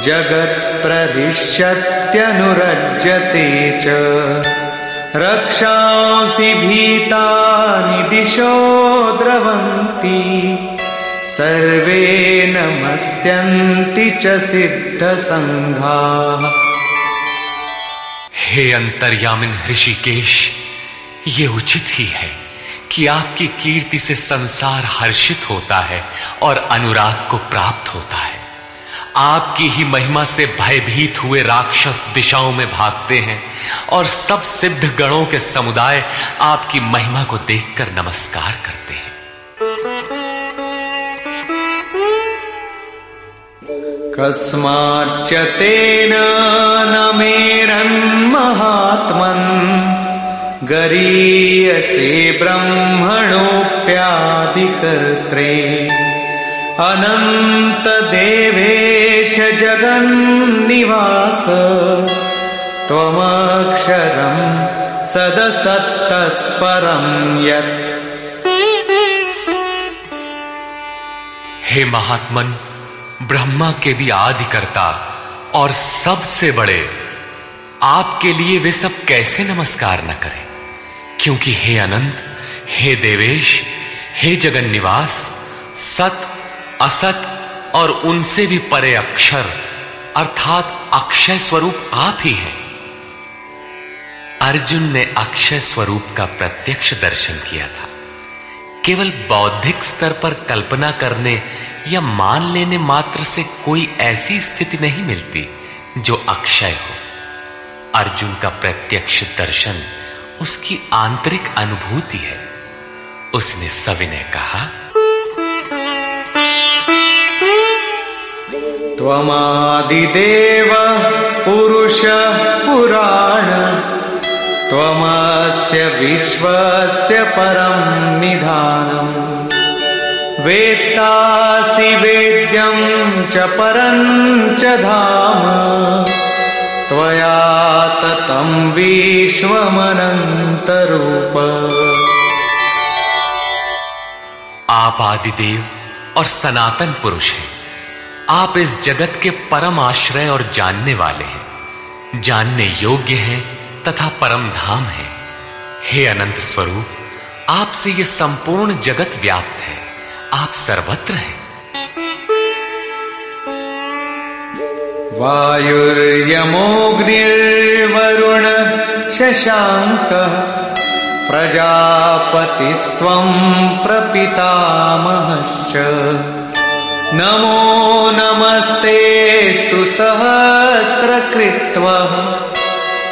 B: जगत्प्ररिष्यत्यनुरज्यते च। रक्षांसि भीतानि दिशो द्रवन्ति। सर्वे नमस्यन्ति च सिद्धसङ्घाः।
A: हे अंतर्यामिन ऋषिकेश ये उचित ही है कि आपकी कीर्ति से संसार हर्षित होता है और अनुराग को प्राप्त होता है। आपकी ही महिमा से भयभीत हुए राक्षस दिशाओं में भागते हैं और सब सिद्ध गणों के समुदाय आपकी महिमा को देखकर नमस्कार करते हैं।
B: कस्माच्च न मेरन्महात्मन् गरीयसे ब्रह्मणोऽप्यादिकर्त्रे। अनन्तदेवेश जगन्निवास। त्वमक्षरम् सदसत्तत्परं यत्।
A: हे महात्मन, ब्रह्मा के भी आदिकर्ता और सबसे बड़े, आपके लिए वे सब कैसे नमस्कार न करें? क्योंकि हे अनंत, हे देवेश, हे जगन निवास सत, असत और उनसे भी परे अक्षर, अर्थात अक्षय स्वरूप आप ही हैं। अर्जुन ने अक्षय स्वरूप का प्रत्यक्ष दर्शन किया था। केवल बौद्धिक स्तर पर कल्पना करने या मान लेने मात्र से कोई ऐसी स्थिति नहीं मिलती जो अक्षय हो। अर्जुन का प्रत्यक्ष दर्शन उसकी आंतरिक अनुभूति है। उसने सविनय कहा,
B: त्वमादिदेव पुरुष पुराण, त्वमस्य विश्वस्य परं निधानम् वेत्तासि वेद्यं च परं च धाम। त्वया ततं विश्वमनन्तरूप।
A: आप आदिदेव और सनातन पुरुष हैं। आप इस जगत के परम आश्रय और जानने वाले हैं। जानने योग्य हैं तथा परम धाम है। हे अनंत स्वरूप, आपसे ये संपूर्ण जगत व्याप्त है। आप सर्वत्र हैं।
B: वायुर्यमोऽग्निर्वरुण शशाङ्कः प्रजापतिस्त्वं प्रपितामहश्च। नमो नमस्तेऽस्तु सहस्रकृत्वः।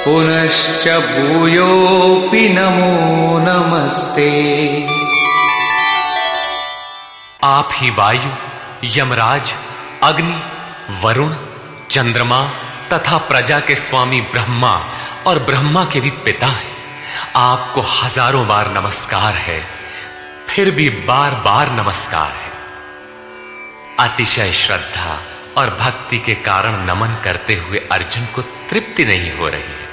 B: पुनश्च भूयोऽपि नमो नमस्ते।
A: आप ही वायु, यमराज, अग्नि, वरुण चंद्रमा तथा प्रजा के स्वामी ब्रह्मा और ब्रह्मा के भी पिता हैं। आपको हज़ारों बार नमस्कार है, फिर भी बार बार नमस्कार है। अतिशय श्रद्धा और भक्ति के कारण नमन करते हुए अर्जुन को तृप्ति नहीं हो रही है।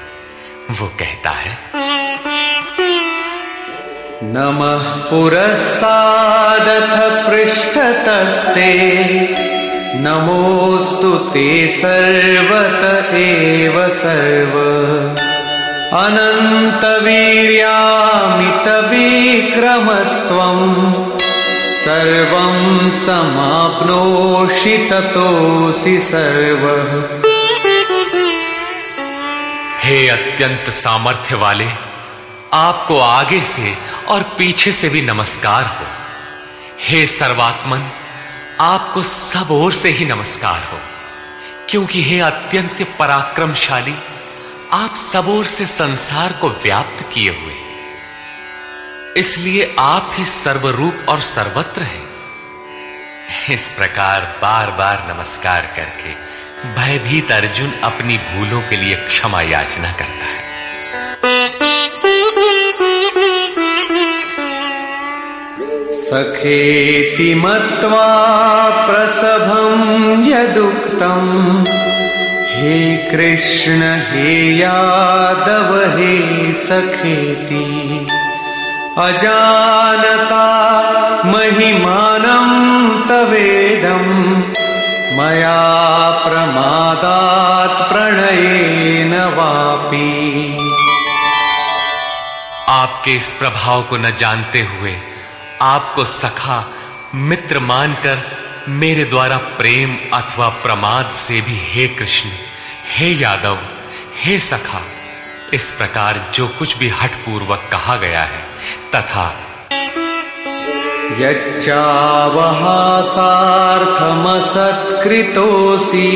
A: वो कहता है,
B: नमः पुरस्तादथ पृष्ठतस्ते। नमोऽस्तु ते सर्वत एव सर्व। अनन्तवीर्यामितविक्रमस्त्वम् सर्वं समाप्नोषि ततोऽसि सर्वः।
A: हे अत्यंत सामर्थ्य वाले आपको आगे से और पीछे से भी नमस्कार हो। हे सर्वात्मन आपको सब ओर से ही नमस्कार हो। क्योंकि हे अत्यंत पराक्रमशाली, आप सब ओर से संसार को व्याप्त किए हुए इसलिए आप ही सर्वरूप और सर्वत्र हैं। इस प्रकार बार बार नमस्कार करके भयभीत अर्जुन अपनी भूलों के लिए क्षमा याचना करता है।
B: सखेति मत्वा प्रसभं यदुक्तम्। हे कृष्ण, हे यादव, हे सखेति, अजानता महिमानं तवेदम् मया प्रमादात् प्रणयेन वापि।
A: आपके इस प्रभाव को न जानते हुए आपको सखा, मित्र मानकर मेरे द्वारा प्रेम अथवा प्रमाद से भी हे कृष्ण, हे यादव, हे सखा, इस प्रकार जो कुछ भी हठ पूर्वक कहा गया है, तथा
B: यच्चावहासार्थमसत्कृतोऽसि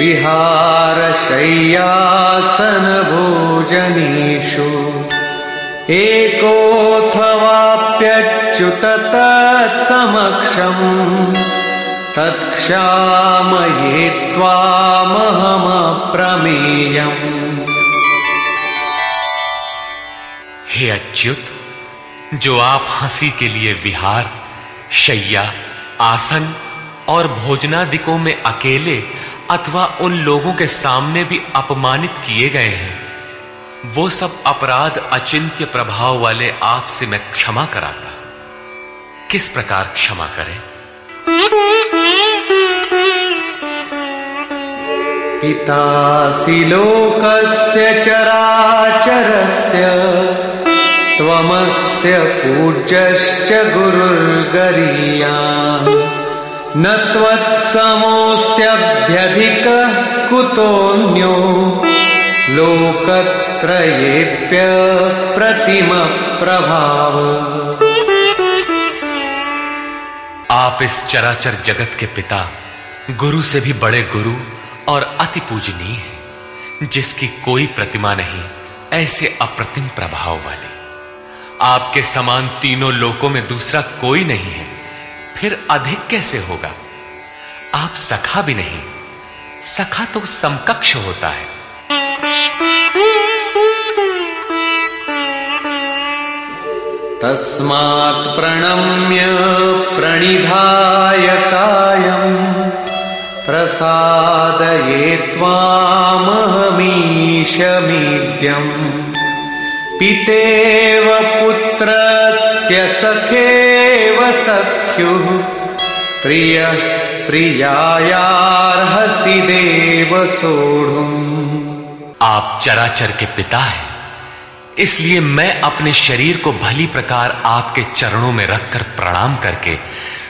B: विहारशय्यासनभोजनेषु। एकोऽथवाप्यच्युत तत्समक्षम् तत्क्षामये त्वामहमप्रमेयम्
A: हे अच्युत, जो आप हँसी के लिए विहार, शैया, आसन और भोजनादिकों में अकेले अथवा उन लोगों के सामने भी अपमानित किए गए हैं वो सब अपराध, अचिंत्य प्रभाव वाले आपसे मैं क्षमा कराता किस प्रकार क्षमा करें?
B: पितासि लोकस्य चराचरस्य, त्वमस्य पूज्यश्च गुरुर्गरीयान्। न त्वत्समोऽस्त्यभ्यधिकः कुतोऽन्यो लोकत्रयेप्य प्रतिमप्रभाव।
A: आप इस चराचर जगत के पिता, गुरु से भी बड़े गुरु और अति पूजनीय है, जिसकी कोई प्रतिमा नहीं, ऐसे अप्रतिम प्रभाव वाले। आपके समान तीनों लोकों में दूसरा कोई नहीं है, फिर अधिक कैसे होगा? आप सखा भी नहीं, सखा तो समकक्ष होता है।
B: तस्मात् प्रणम्य प्रणिधाय कायम् प्रसादये त्वामहमीशमीड्यम् पितेव पुत्रस्य सखेव सख्युः प्रियः प्रियायार्हसि देव सोढुम्
A: आप चराचर के पिता हैं। इसलिए मैं अपने शरीर को भली प्रकार आपके चरणों में रखकर प्रणाम करके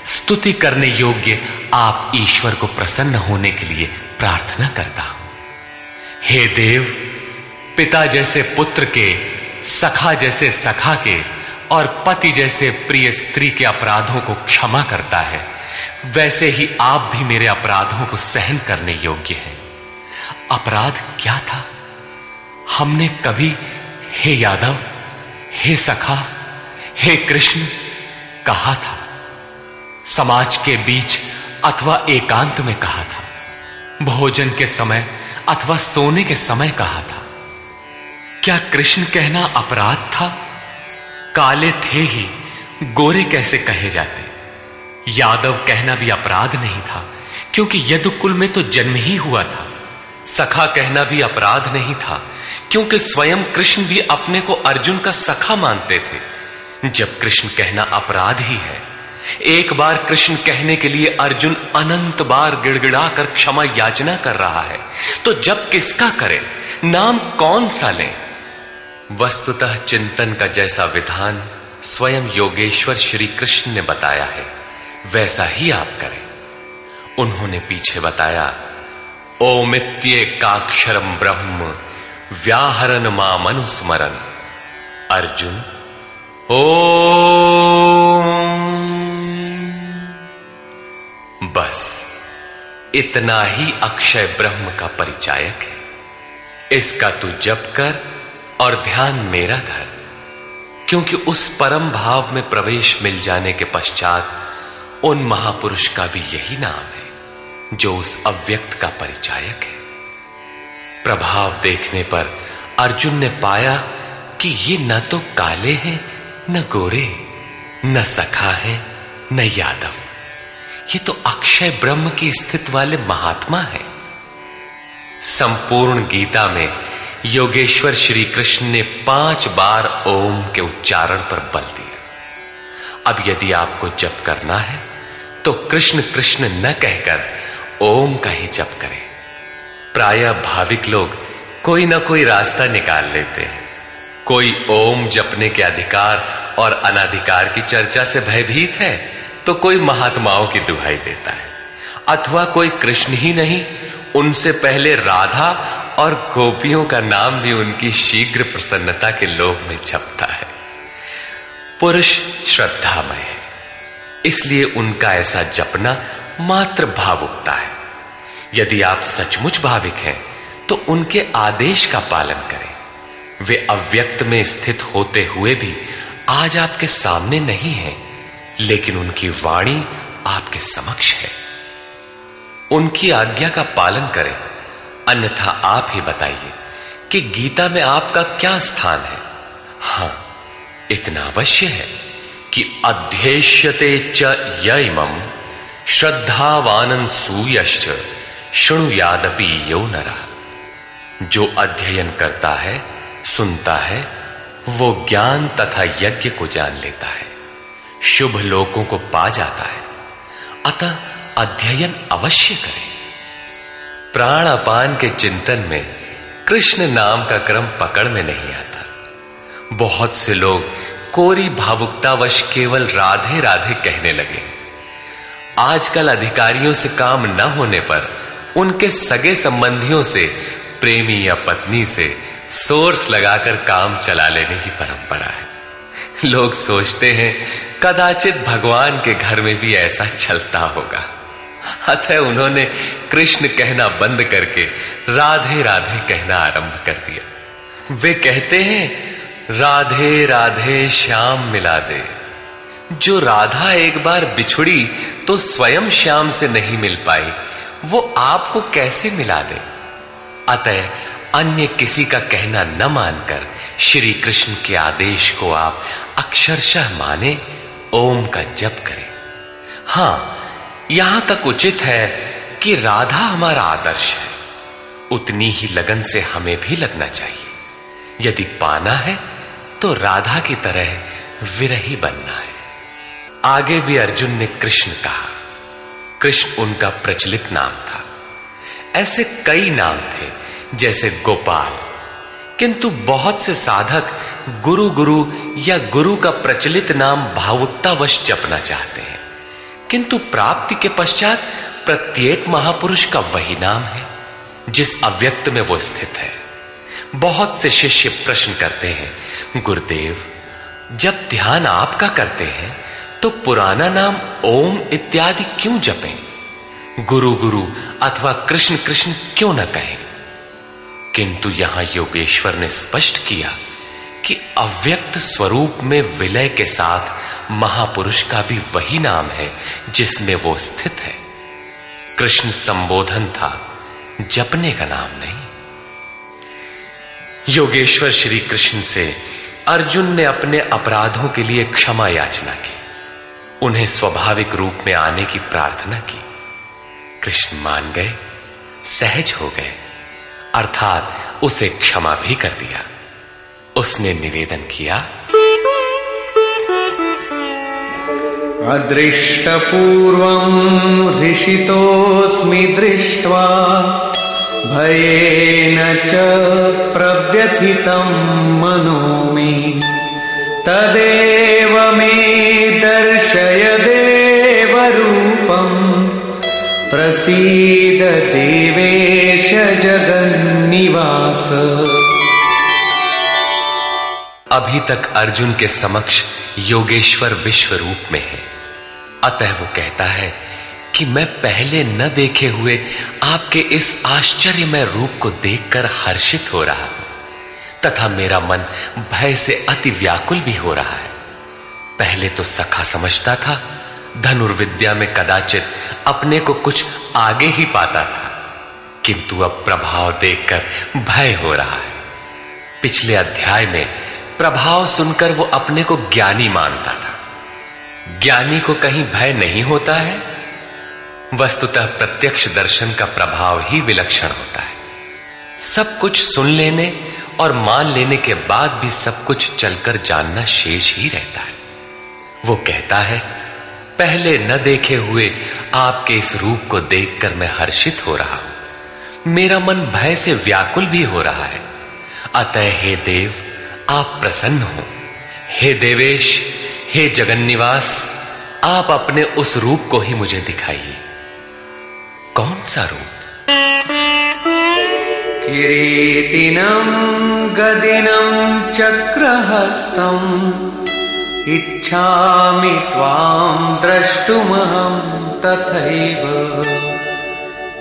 A: स्तुति करने योग्य आप ईश्वर को प्रसन्न होने के लिए प्रार्थना करता हूँ। हे देव, पिता जैसे पुत्र के, सखा जैसे सखा के और पति जैसे प्रिय स्त्री के अपराधों को क्षमा करता है, वैसे ही आप भी मेरे अपराधों को सहन करने योग्य हैं। अपराध क्या था? हमने कभी हे यादव, हे सखा, हे कृष्ण कहा था? समाज के बीच अथवा एकांत में कहा था? भोजन के समय अथवा सोने के समय कहा था? क्या कृष्ण कहना अपराध था? काले थे ही, गोरे कैसे कहे जाते? यादव कहना भी अपराध नहीं था, क्योंकि यदुकुल में तो जन्म ही हुआ था। सखा कहना भी अपराध नहीं था क्योंकि स्वयं कृष्ण भी अपने को अर्जुन का सखा मानते थे। जब कृष्ण कहना अपराध ही है, एक बार कृष्ण कहने के लिए अर्जुन अनंत बार गिड़गिड़ा कर क्षमा याचना कर रहा है तो जब किसका करे, नाम कौन सा ले? वस्तुतः चिंतन का जैसा विधान स्वयं योगेश्वर श्री कृष्ण ने बताया है, वैसा ही आप करें। उन्होंने पीछे बताया ओमित्ये काक्षरम ब्रह्म व्याहरण मा मनुस्मरण अर्जुन ओ बस, इतना ही अक्षय ब्रह्म का परिचायक है। इसका तू जप कर और ध्यान मेरा धर, क्योंकि उस परम भाव में प्रवेश मिल जाने के पश्चात उन महापुरुष का भी यही नाम है, जो उस अव्यक्त का परिचायक है। प्रभाव देखने पर अर्जुन ने पाया कि ये न तो काले हैं, न गोरे, न सखा है, न यादव। ये तो अक्षय ब्रह्म की स्थित वाले महात्मा है। संपूर्ण गीता में योगेश्वर श्री कृष्ण ने पाँच बार ओम के उच्चारण पर बल दिया। अब यदि आपको जप करना है तो कृष्ण कृष्ण न कहकर ओम का ही जप करें। प्राय भाविक लोग कोई ना कोई रास्ता निकाल लेते हैं। कोई ओम जपने के अधिकार और अनाधिकार की चर्चा से भयभीत है तो कोई महात्माओं की दुहाई देता है। अथवा कोई कृष्ण ही नहीं, उनसे पहले राधा और गोपियों का नाम भी उनकी शीघ्र प्रसन्नता के लोभ में छपता है। पुरुष श्रद्धामय है, इसलिए उनका ऐसा जपना मात्र भावुकता है। यदि आप सचमुच भाविक हैं तो उनके आदेश का पालन करें। वे अव्यक्त में स्थित होते हुए भी आज आपके सामने नहीं है, लेकिन उनकी वाणी आपके समक्ष है। उनकी आज्ञा का पालन करें। अन्यथा आप ही बताइए कि गीता में आपका क्या स्थान है। हाँ, इतना अवश्य है कि अध्येष्यते च यमम श्रद्धावानन सूयश्च शुणु यादपि यो नरा। जो अध्ययन करता है, सुनता है, वो ज्ञान तथा यज्ञ को जान लेता है। शुभ लोगों को पा जाता है। अतः अध्ययन अवश्य करें। प्राण अपान के चिंतन में कृष्ण नाम का क्रम पकड़ में नहीं आता। बहुत से लोग कोरी भावुकतावश केवल राधे राधे कहने लगे। आजकल अधिकारियों से काम न होने पर उनके सगे संबंधियों से, प्रेमी या पत्नी से सोर्स लगाकर काम चला लेने की परंपरा है। लोग सोचते हैं, कदाचित भगवान के घर में भी ऐसा चलता होगा। अतः उन्होंने कृष्ण कहना बंद करके राधे राधे कहना आरंभ कर दिया। वे कहते हैं, राधे राधे श्याम मिला दे। जो राधा एक बार बिछुड़ी तो स्वयं श्याम से नहीं मिल पाई। वो आपको कैसे मिला दे? अतः अन्य किसी का कहना न मानकर श्री कृष्ण के आदेश को आप अक्षरशः माने, ओम का जप करें। हाँ, यहाँ तक उचित है कि राधा हमारा आदर्श है। उतनी ही लगन से हमें भी लगना चाहिए। यदि पाना है तो राधा की तरह विरही बनना है। आगे भी अर्जुन ने कृष्ण कहा कृष्ण उनका प्रचलित नाम था। ऐसे कई नाम थे, जैसे गोपाल। किंतु बहुत से साधक गुरु गुरु या गुरु का प्रचलित नाम भावुकतावश जपना चाहते हैं। किंतु प्राप्ति के पश्चात प्रत्येक महापुरुष का वही नाम है, जिस अव्यक्त में वो स्थित है। बहुत से शिष्य प्रश्न करते हैं, गुरुदेव, जब ध्यान आपका करते हैं तो पुराना नाम ओम इत्यादि क्यों जपें? गुरु गुरु अथवा कृष्ण कृष्ण क्यों न कहें? किंतु यहाँ योगेश्वर ने स्पष्ट किया कि अव्यक्त स्वरूप में विलय के साथ महापुरुष का भी वही नाम है जिसमें वो स्थित है। कृष्ण संबोधन था, जपने का नाम नहीं। योगेश्वर श्री कृष्ण से अर्जुन ने अपने अपराधों के लिए क्षमा याचना की। उन्हें स्वाभाविक रूप में आने की प्रार्थना की। कृष्ण मान गए, सहज हो गए, अर्थात उसे क्षमा भी कर दिया। उसने निवेदन किया
B: अदृष्टपूर्वम् ऋषितोऽस्मि दृष्ट्वा, भयेन च प्रव्यथितं मनो मे। तदेव मे दर्शय देवरूपम्। प्रसीद देवेश जगन्निवास।
A: अभी तक अर्जुन के समक्ष योगेश्वर विश्व रूप में है। अतः वो कहता है कि मैं पहले न देखे हुए आपके इस आश्चर्यमय रूप को देखकर हर्षित हो रहा। तथा मेरा मन भय से अति व्याकुल भी हो रहा है। पहले तो सखा समझता था, धनुर्विद्या में कदाचित अपने को कुछ आगे ही पाता था, किंतु अब प्रभाव देखकर भय हो रहा है। पिछले अध्याय में प्रभाव सुनकर वो अपने को ज्ञानी मानता था। ज्ञानी को कहीं भय नहीं होता है, वस्तुतः प्रत्यक्ष दर्शन का प्रभाव ही विलक्षण होता है। सब कुछ सुन लेने और मान लेने के बाद भी सब कुछ चलकर जानना शेष ही रहता है। वो कहता है, पहले न देखे हुए आपके इस रूप को देखकर मैं हर्षित हो रहा हूँ। मेरा मन भय से व्याकुल भी हो रहा है। अतः हे देव, आप प्रसन्न हो। हे देवेश, हे जगन्निवास, आप अपने उस रूप को ही मुझे दिखाइए। कौन सा रूप?
B: किरीटिनम् गदिनं चक्रहस्तम् इच्छामि त्वाम् द्रष्टुमहं तथैव।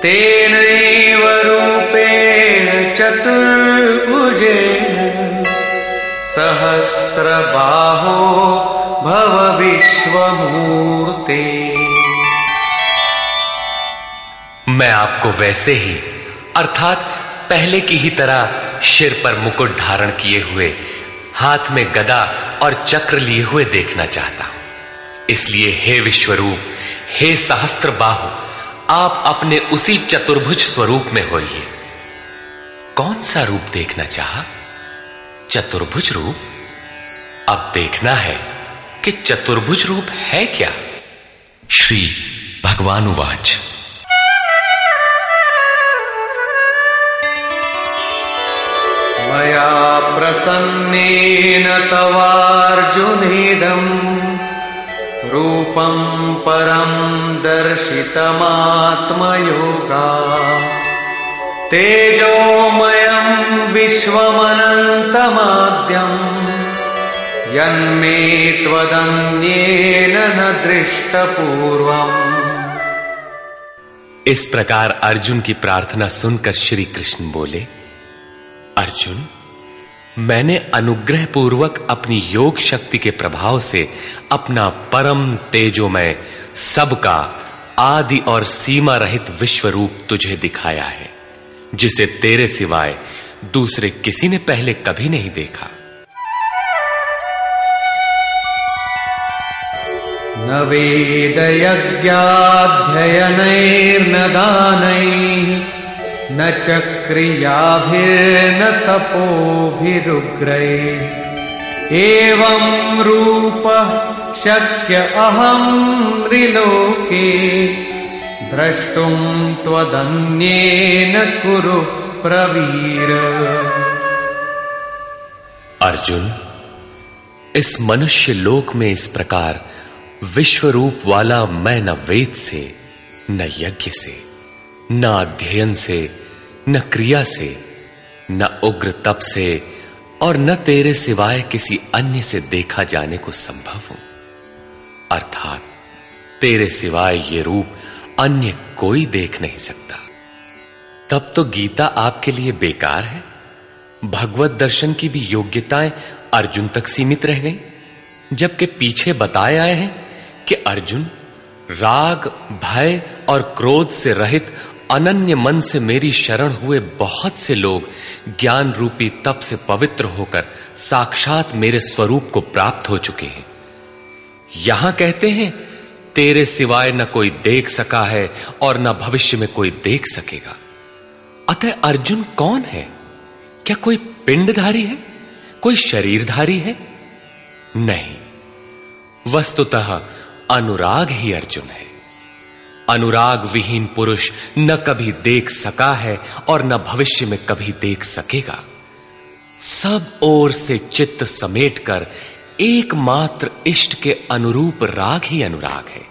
B: तेनैव रूपेण चतुर्भुजेन। सहस्रबाहो भव विश्वमूर्ते।
A: मैं आपको वैसे ही, अर्थात पहले की ही तरह सिर पर मुकुट धारण किए हुए, हाथ में गदा और चक्र लिए हुए देखना चाहता हूँ। इसलिए हे विश्वरूप, हे सहस्त्र बाहु आप अपने उसी चतुर्भुज स्वरूप में होइए। कौन सा रूप देखना चाहा? चतुर्भुज रूप? अब देखना है कि चतुर्भुज रूप है क्या। श्री भगवान उवाच
B: मया प्रसन्नेन तवार्जुनेदम्। रूपम् परम् दर्शितमात्मयोगा। तेजोमयम् विश्वमनन्तमाद्यम्। यन्मे न दृष्टपूर्वम्।
A: इस प्रकार अर्जुन की प्रार्थना सुनकर श्री कृष्ण बोले अर्जुन, मैंने अनुग्रह पूर्वक अपनी योग शक्ति के प्रभाव से अपना परम तेजोमय, सबका आदि और सीमा रहित विश्व रूप तुझे दिखाया है, जिसे तेरे सिवाय दूसरे किसी ने पहले कभी नहीं देखा।
B: न वेदयज्ञाध्ययनैर्न दानैः न च क्रियाभिर्न तपोभिरुग्रै। एवं रूपः शक्य अहं त्रिलोके, द्रष्टुं त्वदन्येन कुरु प्रवीर।
A: अर्जुन, इस मनुष्य लोक में इस प्रकार विश्व रूप वाला मैं न वेद से, न यज्ञ से, न अध्ययन से न क्रिया से, न उग्र तप से और न तेरे सिवाय किसी अन्य से देखा जाने को संभव हो। अर्थात, तेरे सिवाय ये रूप अन्य कोई देख नहीं सकता। तब तो गीता आपके लिए बेकार है। भगवत दर्शन की भी योग्यताएँ अर्जुन तक सीमित रह गई, जबकि पीछे बताए आए हैं कि अर्जुन राग, भय और क्रोध से रहित अनन्य मन से मेरी शरण हुए बहुत से लोग ज्ञान रूपी तप से पवित्र होकर साक्षात मेरे स्वरूप को प्राप्त हो चुके हैं। यहाँ कहते हैं, तेरे सिवाय न कोई देख सका है और न भविष्य में कोई देख सकेगा। अतः अर्जुन कौन है? क्या कोई पिंडधारी है? कोई शरीरधारी है? नहीं। वस्तुतः अनुराग ही अर्जुन है। अनुराग विहीन पुरुष न कभी देख सका है और न भविष्य में कभी देख सकेगा। सब ओर से चित्त समेटकर एकमात्र इष्ट के अनुरूप राग ही अनुराग है।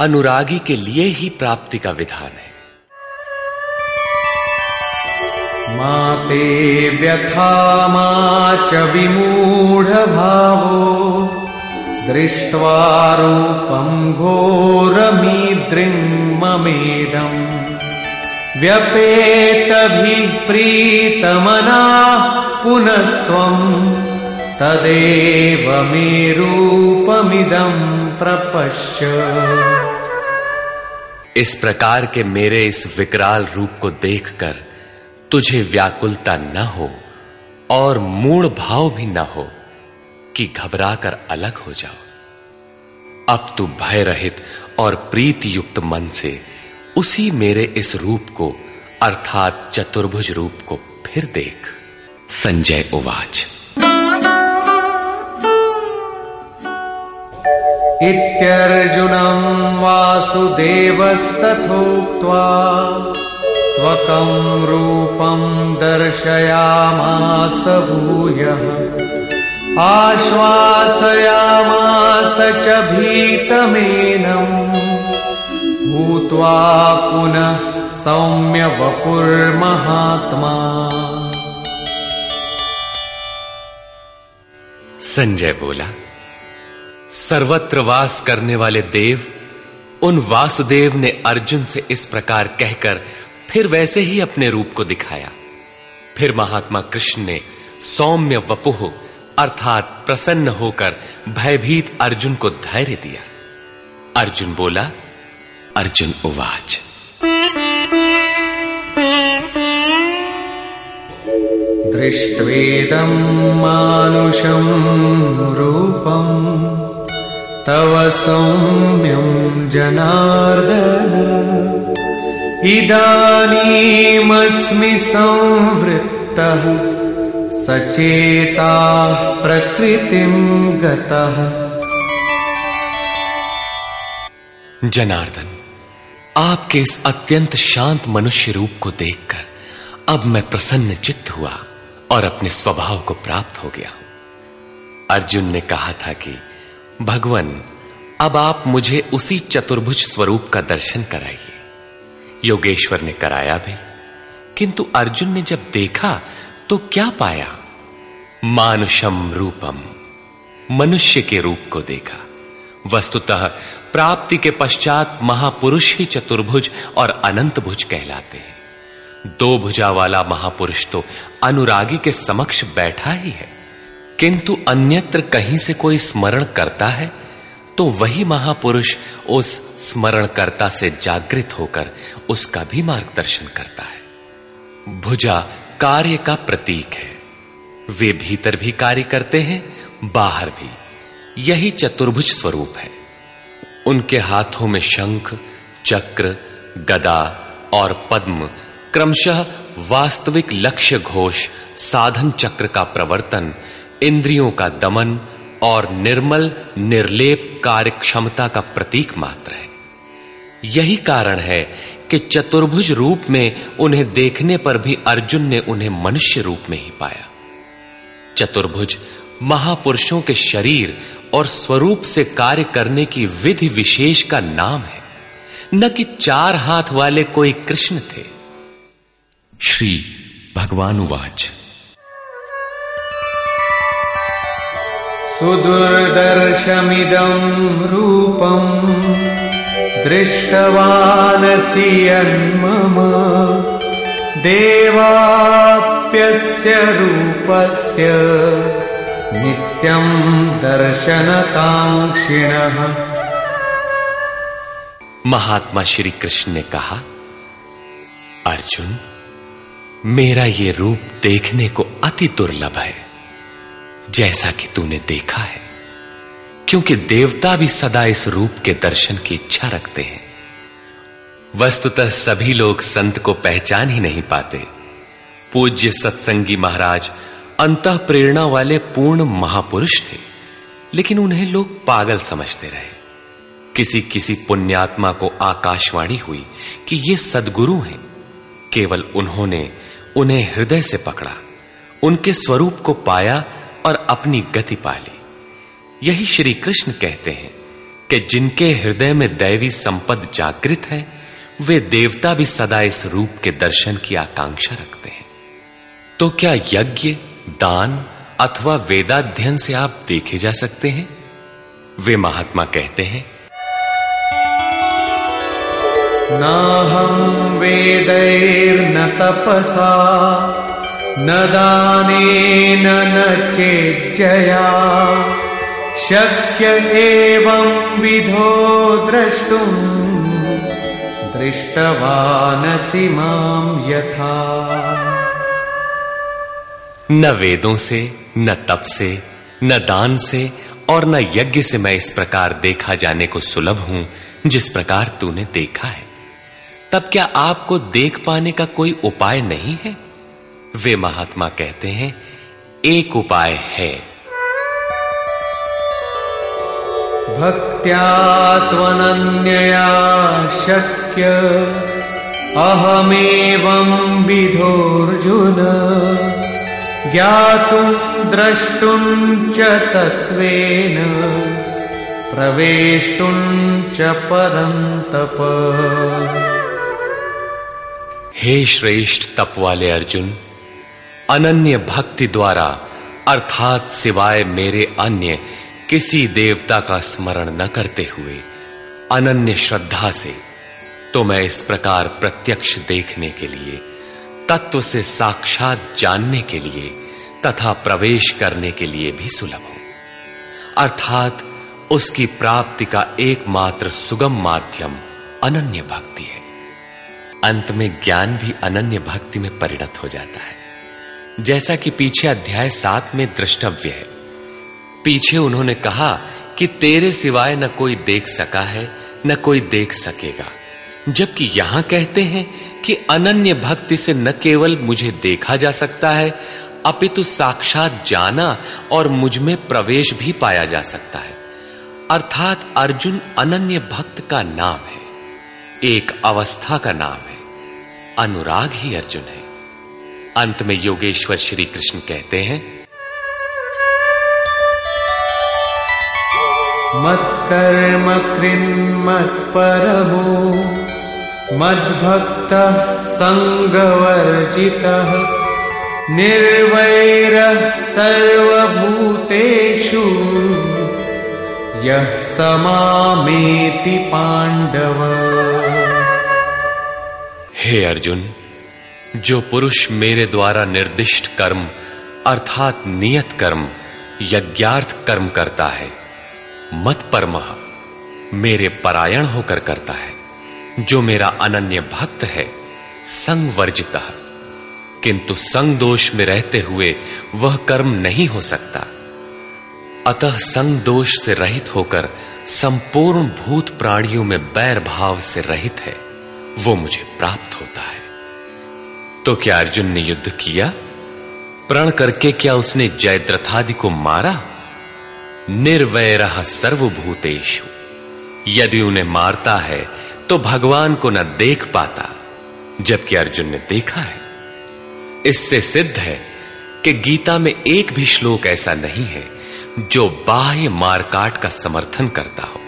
A: अनुरागी के लिए ही प्राप्ति का विधान है।
B: माते व्यथा मा च विमूढ़ भावो दृष्ट्वा रूपम् घोरमीद्रिम् ममेदम् व्यपेतभिः प्रीतमनाः पुनस्त्वम् तदेव मे रूपमिदम् प्रपश्य।
A: इस प्रकार के मेरे इस विकराल रूप को देखकर तुझे व्याकुलता न हो और मूड भाव भी न हो। कि घबरा कर अलग हो जाओ। अब तू भय रहित और प्रीति युक्त मन से उसी मेरे इस रूप को, अर्थात चतुर्भुज रूप को फिर देख। संजय उवाच।
B: इत्यर्जुनम् वासुदेवस्तथोक्त्वा स्वकं रूपं दर्शयामास भूयः। आश्वासयामास च भीतमेनम् भूत्वा पुनः सौम्य वपुर्महात्मा।
A: संजय बोला, सर्वत्र वास करने वाले देव, उन वासुदेव ने अर्जुन से इस प्रकार कहकर फिर वैसे ही अपने रूप को दिखाया। फिर महात्मा कृष्ण ने सौम्य वपुह अर्थात प्रसन्न होकर भयभीत अर्जुन को धैर्य दिया। अर्जुन बोला, अर्जुन, उवाच।
B: दृष्ट्वेदं मानुषं रूपम् तव सौम्यं जनार्दन। इदानीमस्मि संवृत्तः सचेता प्रकृतिं
A: जनार्दन, आपके इस अत्यंत शांत मनुष्य रूप को देखकर अब मैं प्रसन्न चित्त हुआ और अपने स्वभाव को प्राप्त हो गया हूँ। अर्जुन ने कहा था कि, भगवान, अब आप मुझे उसी चतुर्भुज स्वरूप का दर्शन कराइए। योगेश्वर ने कराया भी, किंतु अर्जुन ने जब देखा तो क्या पाया? मानुषम रूपम मनुष्य के रूप को देखा। वस्तुतः प्राप्ति के पश्चात महापुरुष ही चतुर्भुज और अनंत भुज कहलाते हैं। दो भुजा वाला महापुरुष तो अनुरागी के समक्ष बैठा ही है। किंतु अन्यत्र कहीं से कोई स्मरण करता है तो वही महापुरुष उस स्मरणकर्ता से जागृत होकर उसका भी मार्गदर्शन करता है। भुजा कार्य का प्रतीक है। वे भीतर भी कार्य करते हैं, बाहर भी। यही चतुर्भुज स्वरूप है। उनके हाथों में शंख, चक्र, गदा और पद्म क्रमशः वास्तविक लक्ष्य घोष, साधन चक्र का प्रवर्तन, इंद्रियों का दमन और निर्मल, निर्लेप कार्य क्षमता का प्रतीक मात्र है। यही कारण है कि चतुर्भुज रूप में उन्हें देखने पर भी अर्जुन ने उन्हें मनुष्य रूप में ही पाया। चतुर्भुज, महापुरुषों के शरीर और स्वरूप से कार्य करने की विधि विशेष का नाम है। न कि चार हाथ वाले कोई कृष्ण थे। श्री भगवानुवाच।
B: सुदुर्दर्शमिदं रूपम् दृष्टवानसि यन्मम। देवाप्यस्य रूपस्य नित्यं दर्शनकाङ्क्षिणः।
A: महात्मा श्री कृष्ण ने कहा, अर्जुन, मेरा ये रूप देखने को अति दुर्लभ है, जैसा कि तूने देखा है, क्योंकि देवता भी सदा इस रूप के दर्शन की इच्छा रखते हैं। वस्तुतः सभी लोग संत को पहचान ही नहीं पाते। पूज्य सत्संगी महाराज अंत प्रेरणा वाले पूर्ण महापुरुष थे, लेकिन उन्हें लोग पागल समझते रहे। किसी किसी पुण्यात्मा को आकाशवाणी हुई कि ये सदगुरु हैं। केवल उन्होंने उन्हें हृदय से पकड़ा, उनके स्वरूप को पाया और अपनी गति पाली यही श्री कृष्ण कहते हैं कि जिनके हृदय में दैवी संपद जागृत है वे देवता भी सदा इस रूप के दर्शन की आकांक्षा रखते हैं। तो क्या यज्ञ, दान अथवा वेदाध्ययन से आप देखे जा सकते हैं? वे महात्मा कहते हैं,
B: नाहं वेदैर्न तपसा, न दानेन न चेज्जया। शक्य एवं विधो द्रष्टुम् दृष्टवानसि माँ यथा।
A: न वेदों से न तप से न दान से और न यज्ञ से मैं इस प्रकार देखा जाने को सुलभ हूँ जिस प्रकार तूने देखा है। तब क्या आपको देख पाने का कोई उपाय नहीं है? वे महात्मा कहते हैं एक उपाय है।
B: भक्त्या त्वनन्यया शक्य अहमेवं विधोऽर्जुन, ज्ञातुं द्रष्टुं च तत्त्वेन, प्रवेष्टुं च परन्तप
A: हे श्रेष्ठ तप वाले अर्जुन, अनन्य भक्ति द्वारा, अर्थात सिवाय मेरे अन्य किसी देवता का स्मरण न करते हुए, अनन्य श्रद्धा से तो मैं इस प्रकार प्रत्यक्ष देखने के लिए, तत्व से साक्षात जानने के लिए, तथा प्रवेश करने के लिए भी सुलभ हूँ। अर्थात, उसकी प्राप्ति का एकमात्र सुगम माध्यम अनन्य भक्ति है। अंत में ज्ञान भी अनन्य भक्ति में परिणत हो जाता है। जैसा कि पीछे अध्याय सात में दृष्टव्य है। पीछे उन्होंने कहा कि तेरे सिवाय न कोई देख सका है, न कोई देख सकेगा। जबकि यहाँ कहते हैं कि अनन्य भक्ति से न केवल मुझे देखा जा सकता है, अपितु साक्षात जाना और मुझमें प्रवेश भी पाया जा सकता है। अर्थात अर्जुन अनन्य भक्त का नाम है। एक अवस्था का नाम है। अनुराग ही अर्जुन है। अंत में योगेश्वर श्री कृष्ण कहते हैं मत कर्म
B: मत्कर्म परमो मद्भक्तः सङ्गवर्जितः निर्वैरः सर्वभूतेषु। यः समामेति पांडव
A: हे अर्जुन, जो पुरुष मेरे द्वारा निर्दिष्ट कर्म, अर्थात नियत कर्म, यज्ञार्थ कर्म करता है, मत परम मेरे परायण होकर करता है। जो मेरा अनन्य भक्त है संग वर्जित किंतु संग दोष में रहते हुए वह कर्म नहीं हो सकता। अतः संग दोष से रहित होकर संपूर्ण भूत प्राणियों में बैर भाव से रहित है, वो मुझे प्राप्त होता है। तो क्या अर्जुन ने युद्ध किया? प्रण करके क्या उसने जयद्रथादि को मारा? निर्वैर सर्वभूतेषु। यदि उन्हें मारता है तो भगवान को न देख पाता, जबकि अर्जुन ने देखा है। इससे सिद्ध है कि गीता में एक भी श्लोक ऐसा नहीं है जो बाह्य मारकाट का समर्थन करता हो,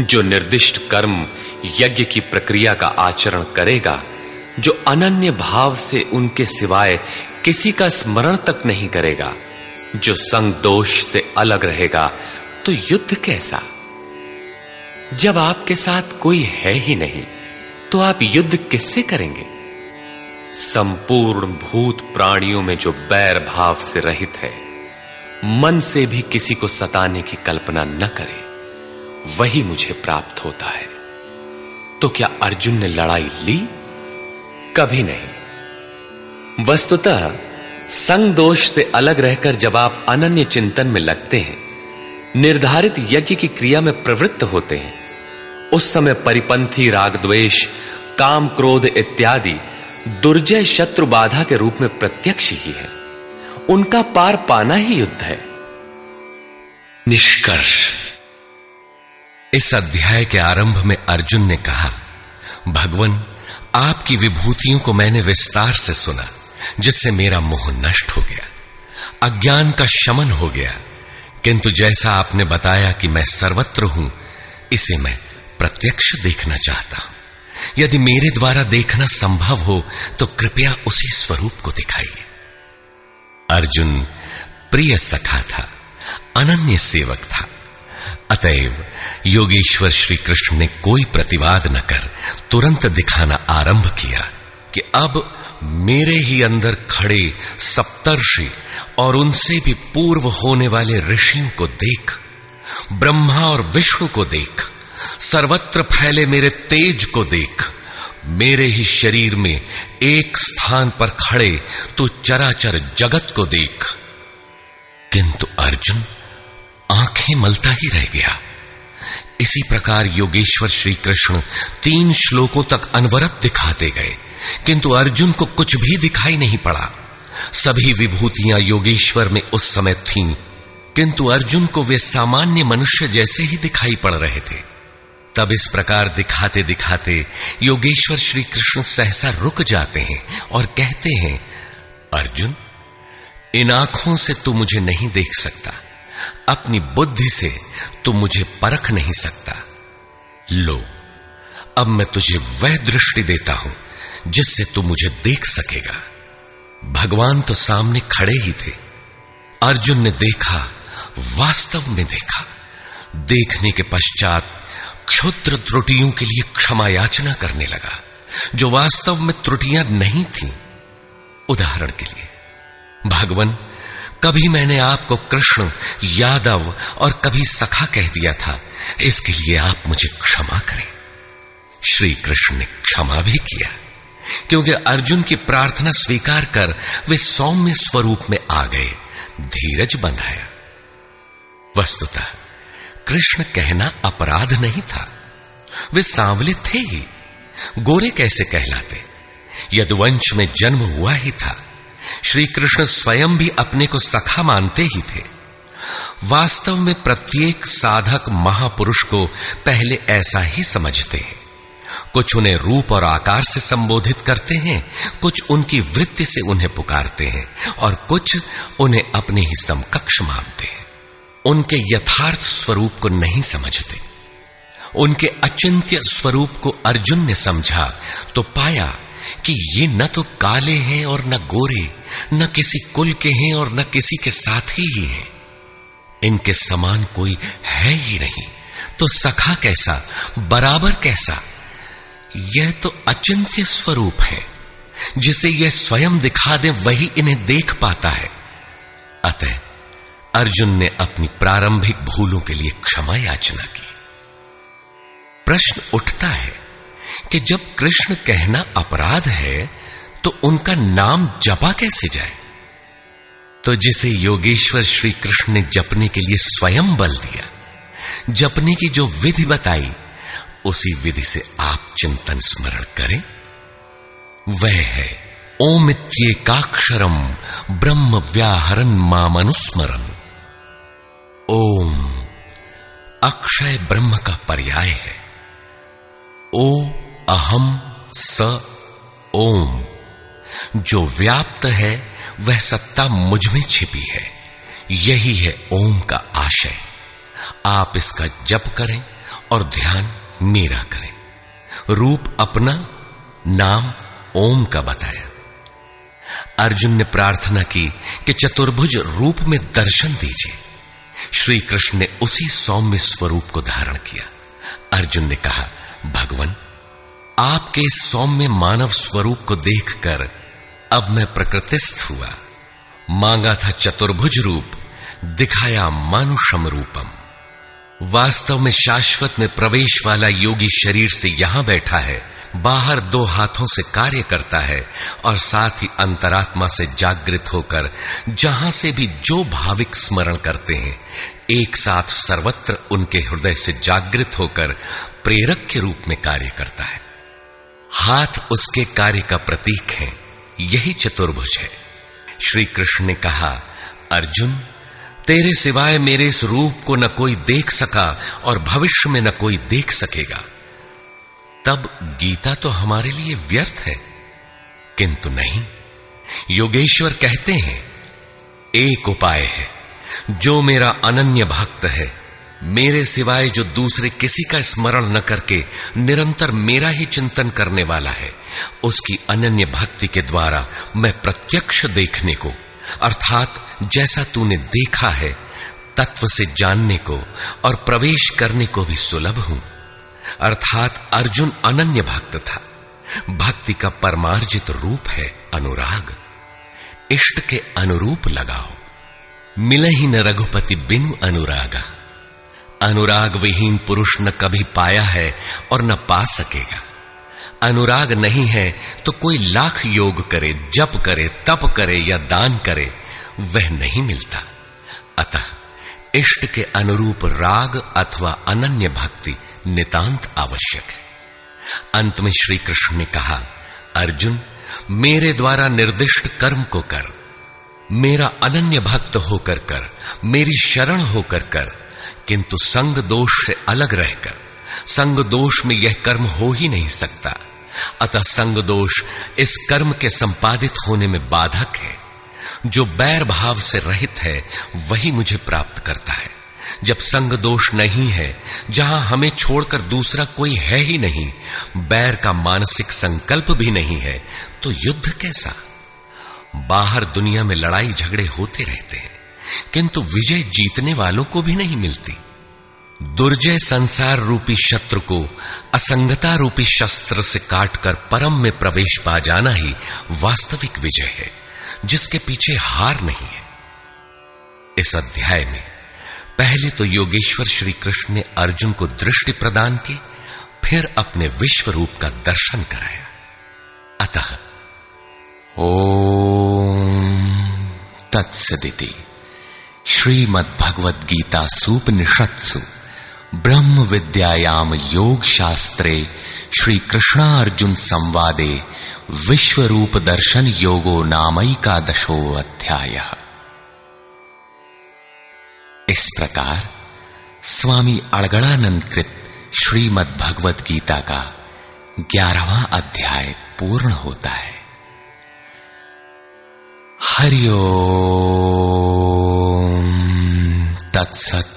A: जो निर्दिष्ट कर्म यज्ञ की प्रक्रिया का आचरण करेगा, जो अनन्य भाव से उनके सिवाय किसी का स्मरण तक नहीं करेगा, जो संग दोष से अलग रहेगा तो युद्ध कैसा? जब आपके साथ कोई है ही नहीं तो आप युद्ध किससे करेंगे? संपूर्ण भूत प्राणियों में जो बैर भाव से रहित है, मन से भी किसी को सताने की कल्पना न करे। वही मुझे प्राप्त होता है। तो क्या अर्जुन ने लड़ाई ली? कभी नहीं। वस्तुतः, संग दोष से अलग रहकर जब आप अनन्य चिंतन में लगते हैं, निर्धारित यज्ञ की क्रिया में प्रवृत्त होते हैं उस समय परिपंथी, राग द्वेष, काम क्रोध इत्यादि दुर्जय शत्रु बाधा के रूप में प्रत्यक्ष ही है। उनका पार पाना ही युद्ध है।
C: निष्कर्ष। इस अध्याय के आरंभ में अर्जुन ने कहा, भगवान, आपकी विभूतियों को मैंने विस्तार से सुना, जिससे मेरा मोह नष्ट हो गया। अज्ञान का शमन हो गया। किंतु जैसा आपने बताया कि मैं सर्वत्र हूँ, इसे मैं प्रत्यक्ष देखना चाहता हूँ। यदि मेरे द्वारा देखना संभव हो तो कृपया उसी स्वरूप को दिखाइए। अर्जुन प्रिय सखा था, अनन्य सेवक था। अतएव योगेश्वर श्री कृष्ण ने कोई प्रतिवाद न कर तुरंत दिखाना आरंभ किया कि अब मेरे ही अंदर खड़े सप्तर्षि और उनसे भी पूर्व होने वाले ऋषियों को देख, ब्रह्मा और विष्णु को देख सर्वत्र फैले मेरे तेज को देख। मेरे ही शरीर में एक स्थान पर खड़े तो चराचर जगत को देख। किंतु अर्जुन आँखें मलता ही रह गया। इसी प्रकार योगेश्वर श्री कृष्ण तीन श्लोकों तक अनवरत दिखाते गए। किंतु अर्जुन को कुछ भी दिखाई नहीं पड़ा। सभी विभूतियाँ योगेश्वर में उस समय थीं, किंतु अर्जुन को वे सामान्य मनुष्य जैसे ही दिखाई पड़ रहे थे।
A: तब इस प्रकार दिखाते दिखाते योगेश्वर श्री कृष्ण सहसा रुक जाते हैं और कहते हैं, अर्जुन, इन आँखों से तू मुझे नहीं देख सकता। अपनी बुद्धि से तू मुझे परख नहीं सकता। लो, अब मैं तुझे वह दृष्टि देता हूँ जिससे तू मुझे देख सकेगा। भगवान तो सामने खड़े ही थे। अर्जुन ने देखा, वास्तव में देखा। देखने के पश्चात क्षुद्र त्रुटियों के लिए क्षमा याचना करने लगा, जो वास्तव में त्रुटियाँ नहीं थीं। उदाहरण के लिए, भगवान, कभी मैंने आपको कृष्ण, यादव और कभी सखा कह दिया था, इसके लिए आप मुझे क्षमा करें। श्री कृष्ण ने क्षमा भी किया, क्योंकि अर्जुन की प्रार्थना स्वीकार कर वे सौम्य स्वरूप में आ गए, धीरज बंधाया। वस्तुतः कृष्ण कहना अपराध नहीं था। वे सांवले थे ही। गोरे कैसे कहलाते? यदुवंश में जन्म हुआ ही था। श्री कृष्ण स्वयं भी अपने को सखा मानते ही थे। वास्तव में प्रत्येक साधक महापुरुष को पहले ऐसा ही समझते हैं। कुछ उन्हें रूप और आकार से संबोधित करते हैं, कुछ उनकी वृत्ति से उन्हें पुकारते हैं, और कुछ उन्हें अपने ही समकक्ष मानते हैं। उनके यथार्थ स्वरूप को नहीं समझते। उनके अचिंत्य स्वरूप को अर्जुन ने समझा तो पाया कि ये न तो काले हैं और न गोरे, न किसी कुल के हैं और न किसी के साथी ही हैं। इनके समान कोई है ही नहीं। तो सखा कैसा, बराबर कैसा? यह तो अचिंत्य स्वरूप है। जिसे यह स्वयं दिखा दे, वही इन्हें देख पाता है। अतः अर्जुन ने अपनी प्रारंभिक भूलों के लिए क्षमा याचना की। प्रश्न उठता है कि जब कृष्ण कहना अपराध है तो उनका नाम जपा कैसे जाए? तो जिसे योगेश्वर श्री कृष्ण ने जपने के लिए स्वयं बल दिया, जपने की जो विधि बताई, उसी विधि से आप चिंतन स्मरण करें। वह है ओमित्येकाक्षरम ब्रह्म व्याहरण मामनुस्मरण ओम। अक्षय ब्रह्म का पर्याय है। ओ अहम स ओम। जो व्याप्त है, वह सत्ता मुझमें छिपी है। यही है ओम का आशय। आप इसका जप करें और ध्यान मेरा करें। रूप अपना, नाम ओम का बताया। अर्जुन ने प्रार्थना की कि चतुर्भुज रूप में दर्शन दीजिए। श्री कृष्ण ने उसी सौम्य स्वरूप को धारण किया। अर्जुन ने कहा, भगवान, आपके सौम्य मानव स्वरूप को देखकर अब मैं प्रकृतिस्थ हुआ। मांगा था चतुर्भुज रूप, दिखाया मानुषम रूपम। वास्तव में शाश्वत में प्रवेश वाला योगी शरीर से यहाँ बैठा है। बाहर दो हाथों से कार्य करता है और साथ ही अंतरात्मा से जागृत होकर जहाँ से भी जो भाविक स्मरण करते हैं, एक साथ सर्वत्र उनके हृदय से जागृत होकर प्रेरक के रूप में कार्य करता है। हाथ उसके कार्य का प्रतीक है, यही चतुर्भुज है। श्री कृष्ण ने कहा, अर्जुन, तेरे सिवाय मेरे इस रूप को न कोई देख सका और भविष्य में न कोई देख सकेगा। तब गीता तो हमारे लिए व्यर्थ है। किंतु नहीं, योगेश्वर कहते हैं, एक उपाय है, जो मेरा अनन्य भक्त है, मेरे सिवाय जो दूसरे किसी का स्मरण न करके निरंतर मेरा ही चिंतन करने वाला है, उसकी अनन्य भक्ति के द्वारा मैं प्रत्यक्ष देखने को, अर्थात जैसा तूने देखा है, तत्व से जानने को और प्रवेश करने को भी सुलभ हूँ। अर्थात अर्जुन अनन्य भक्त था। भक्ति का परमार्जित रूप है अनुराग। इष्ट के अनुरूप लगाओ। मिले ही न रघुपति बिनु अनुरागा। अनुराग विहीन पुरुष न कभी पाया है और न पा सकेगा। अनुराग नहीं है तो कोई लाख योग करे, जप करे, तप करे या दान करे, वह नहीं मिलता। अतः इष्ट के अनुरूप राग अथवा अनन्य भक्ति नितांत आवश्यक। है अंत में श्री कृष्ण ने कहा, अर्जुन, मेरे द्वारा निर्दिष्ट कर्म को कर, मेरा अनन्य भक्त होकर कर, मेरी शरण होकर कर, किंतु संग दोष से अलग रहकर, संग दोष में यह कर्म हो ही नहीं सकता। अतः संग दोष इस कर्म के संपादित होने में बाधक है। जो बैर भाव से रहित है, वही मुझे प्राप्त करता है। जब संग दोष नहीं है, जहाँ हमें छोड़कर दूसरा कोई है ही नहीं, बैर का मानसिक संकल्प भी नहीं है तो युद्ध कैसा? बाहर दुनिया में लड़ाई झगड़े होते रहते हैं, किंतु विजय जीतने वालों को भी नहीं मिलती। दुर्जय संसार रूपी शत्रु को असंगता रूपी शस्त्र से काटकर परम में प्रवेश पा जाना ही वास्तविक विजय है, जिसके पीछे हार नहीं है। इस अध्याय में पहले तो योगेश्वर श्री कृष्ण ने अर्जुन को दृष्टि प्रदान की, फिर अपने विश्व रूप का दर्शन कराया। अतः,
D: ओम तत्सदिति। श्रीमद्भगवद गीता सूपनिषत्सु ब्रह्म विद्यायाम योग शास्त्रे श्री कृष्णार्जुन संवादे विश्व रूप दर्शन योगो नामैका दशो अध्याय इस प्रकार स्वामी अड़गड़ानंद कृत श्रीमद भगवत गीता का ग्यारहवा अध्याय पूर्ण होता है। हरिओ तत्सत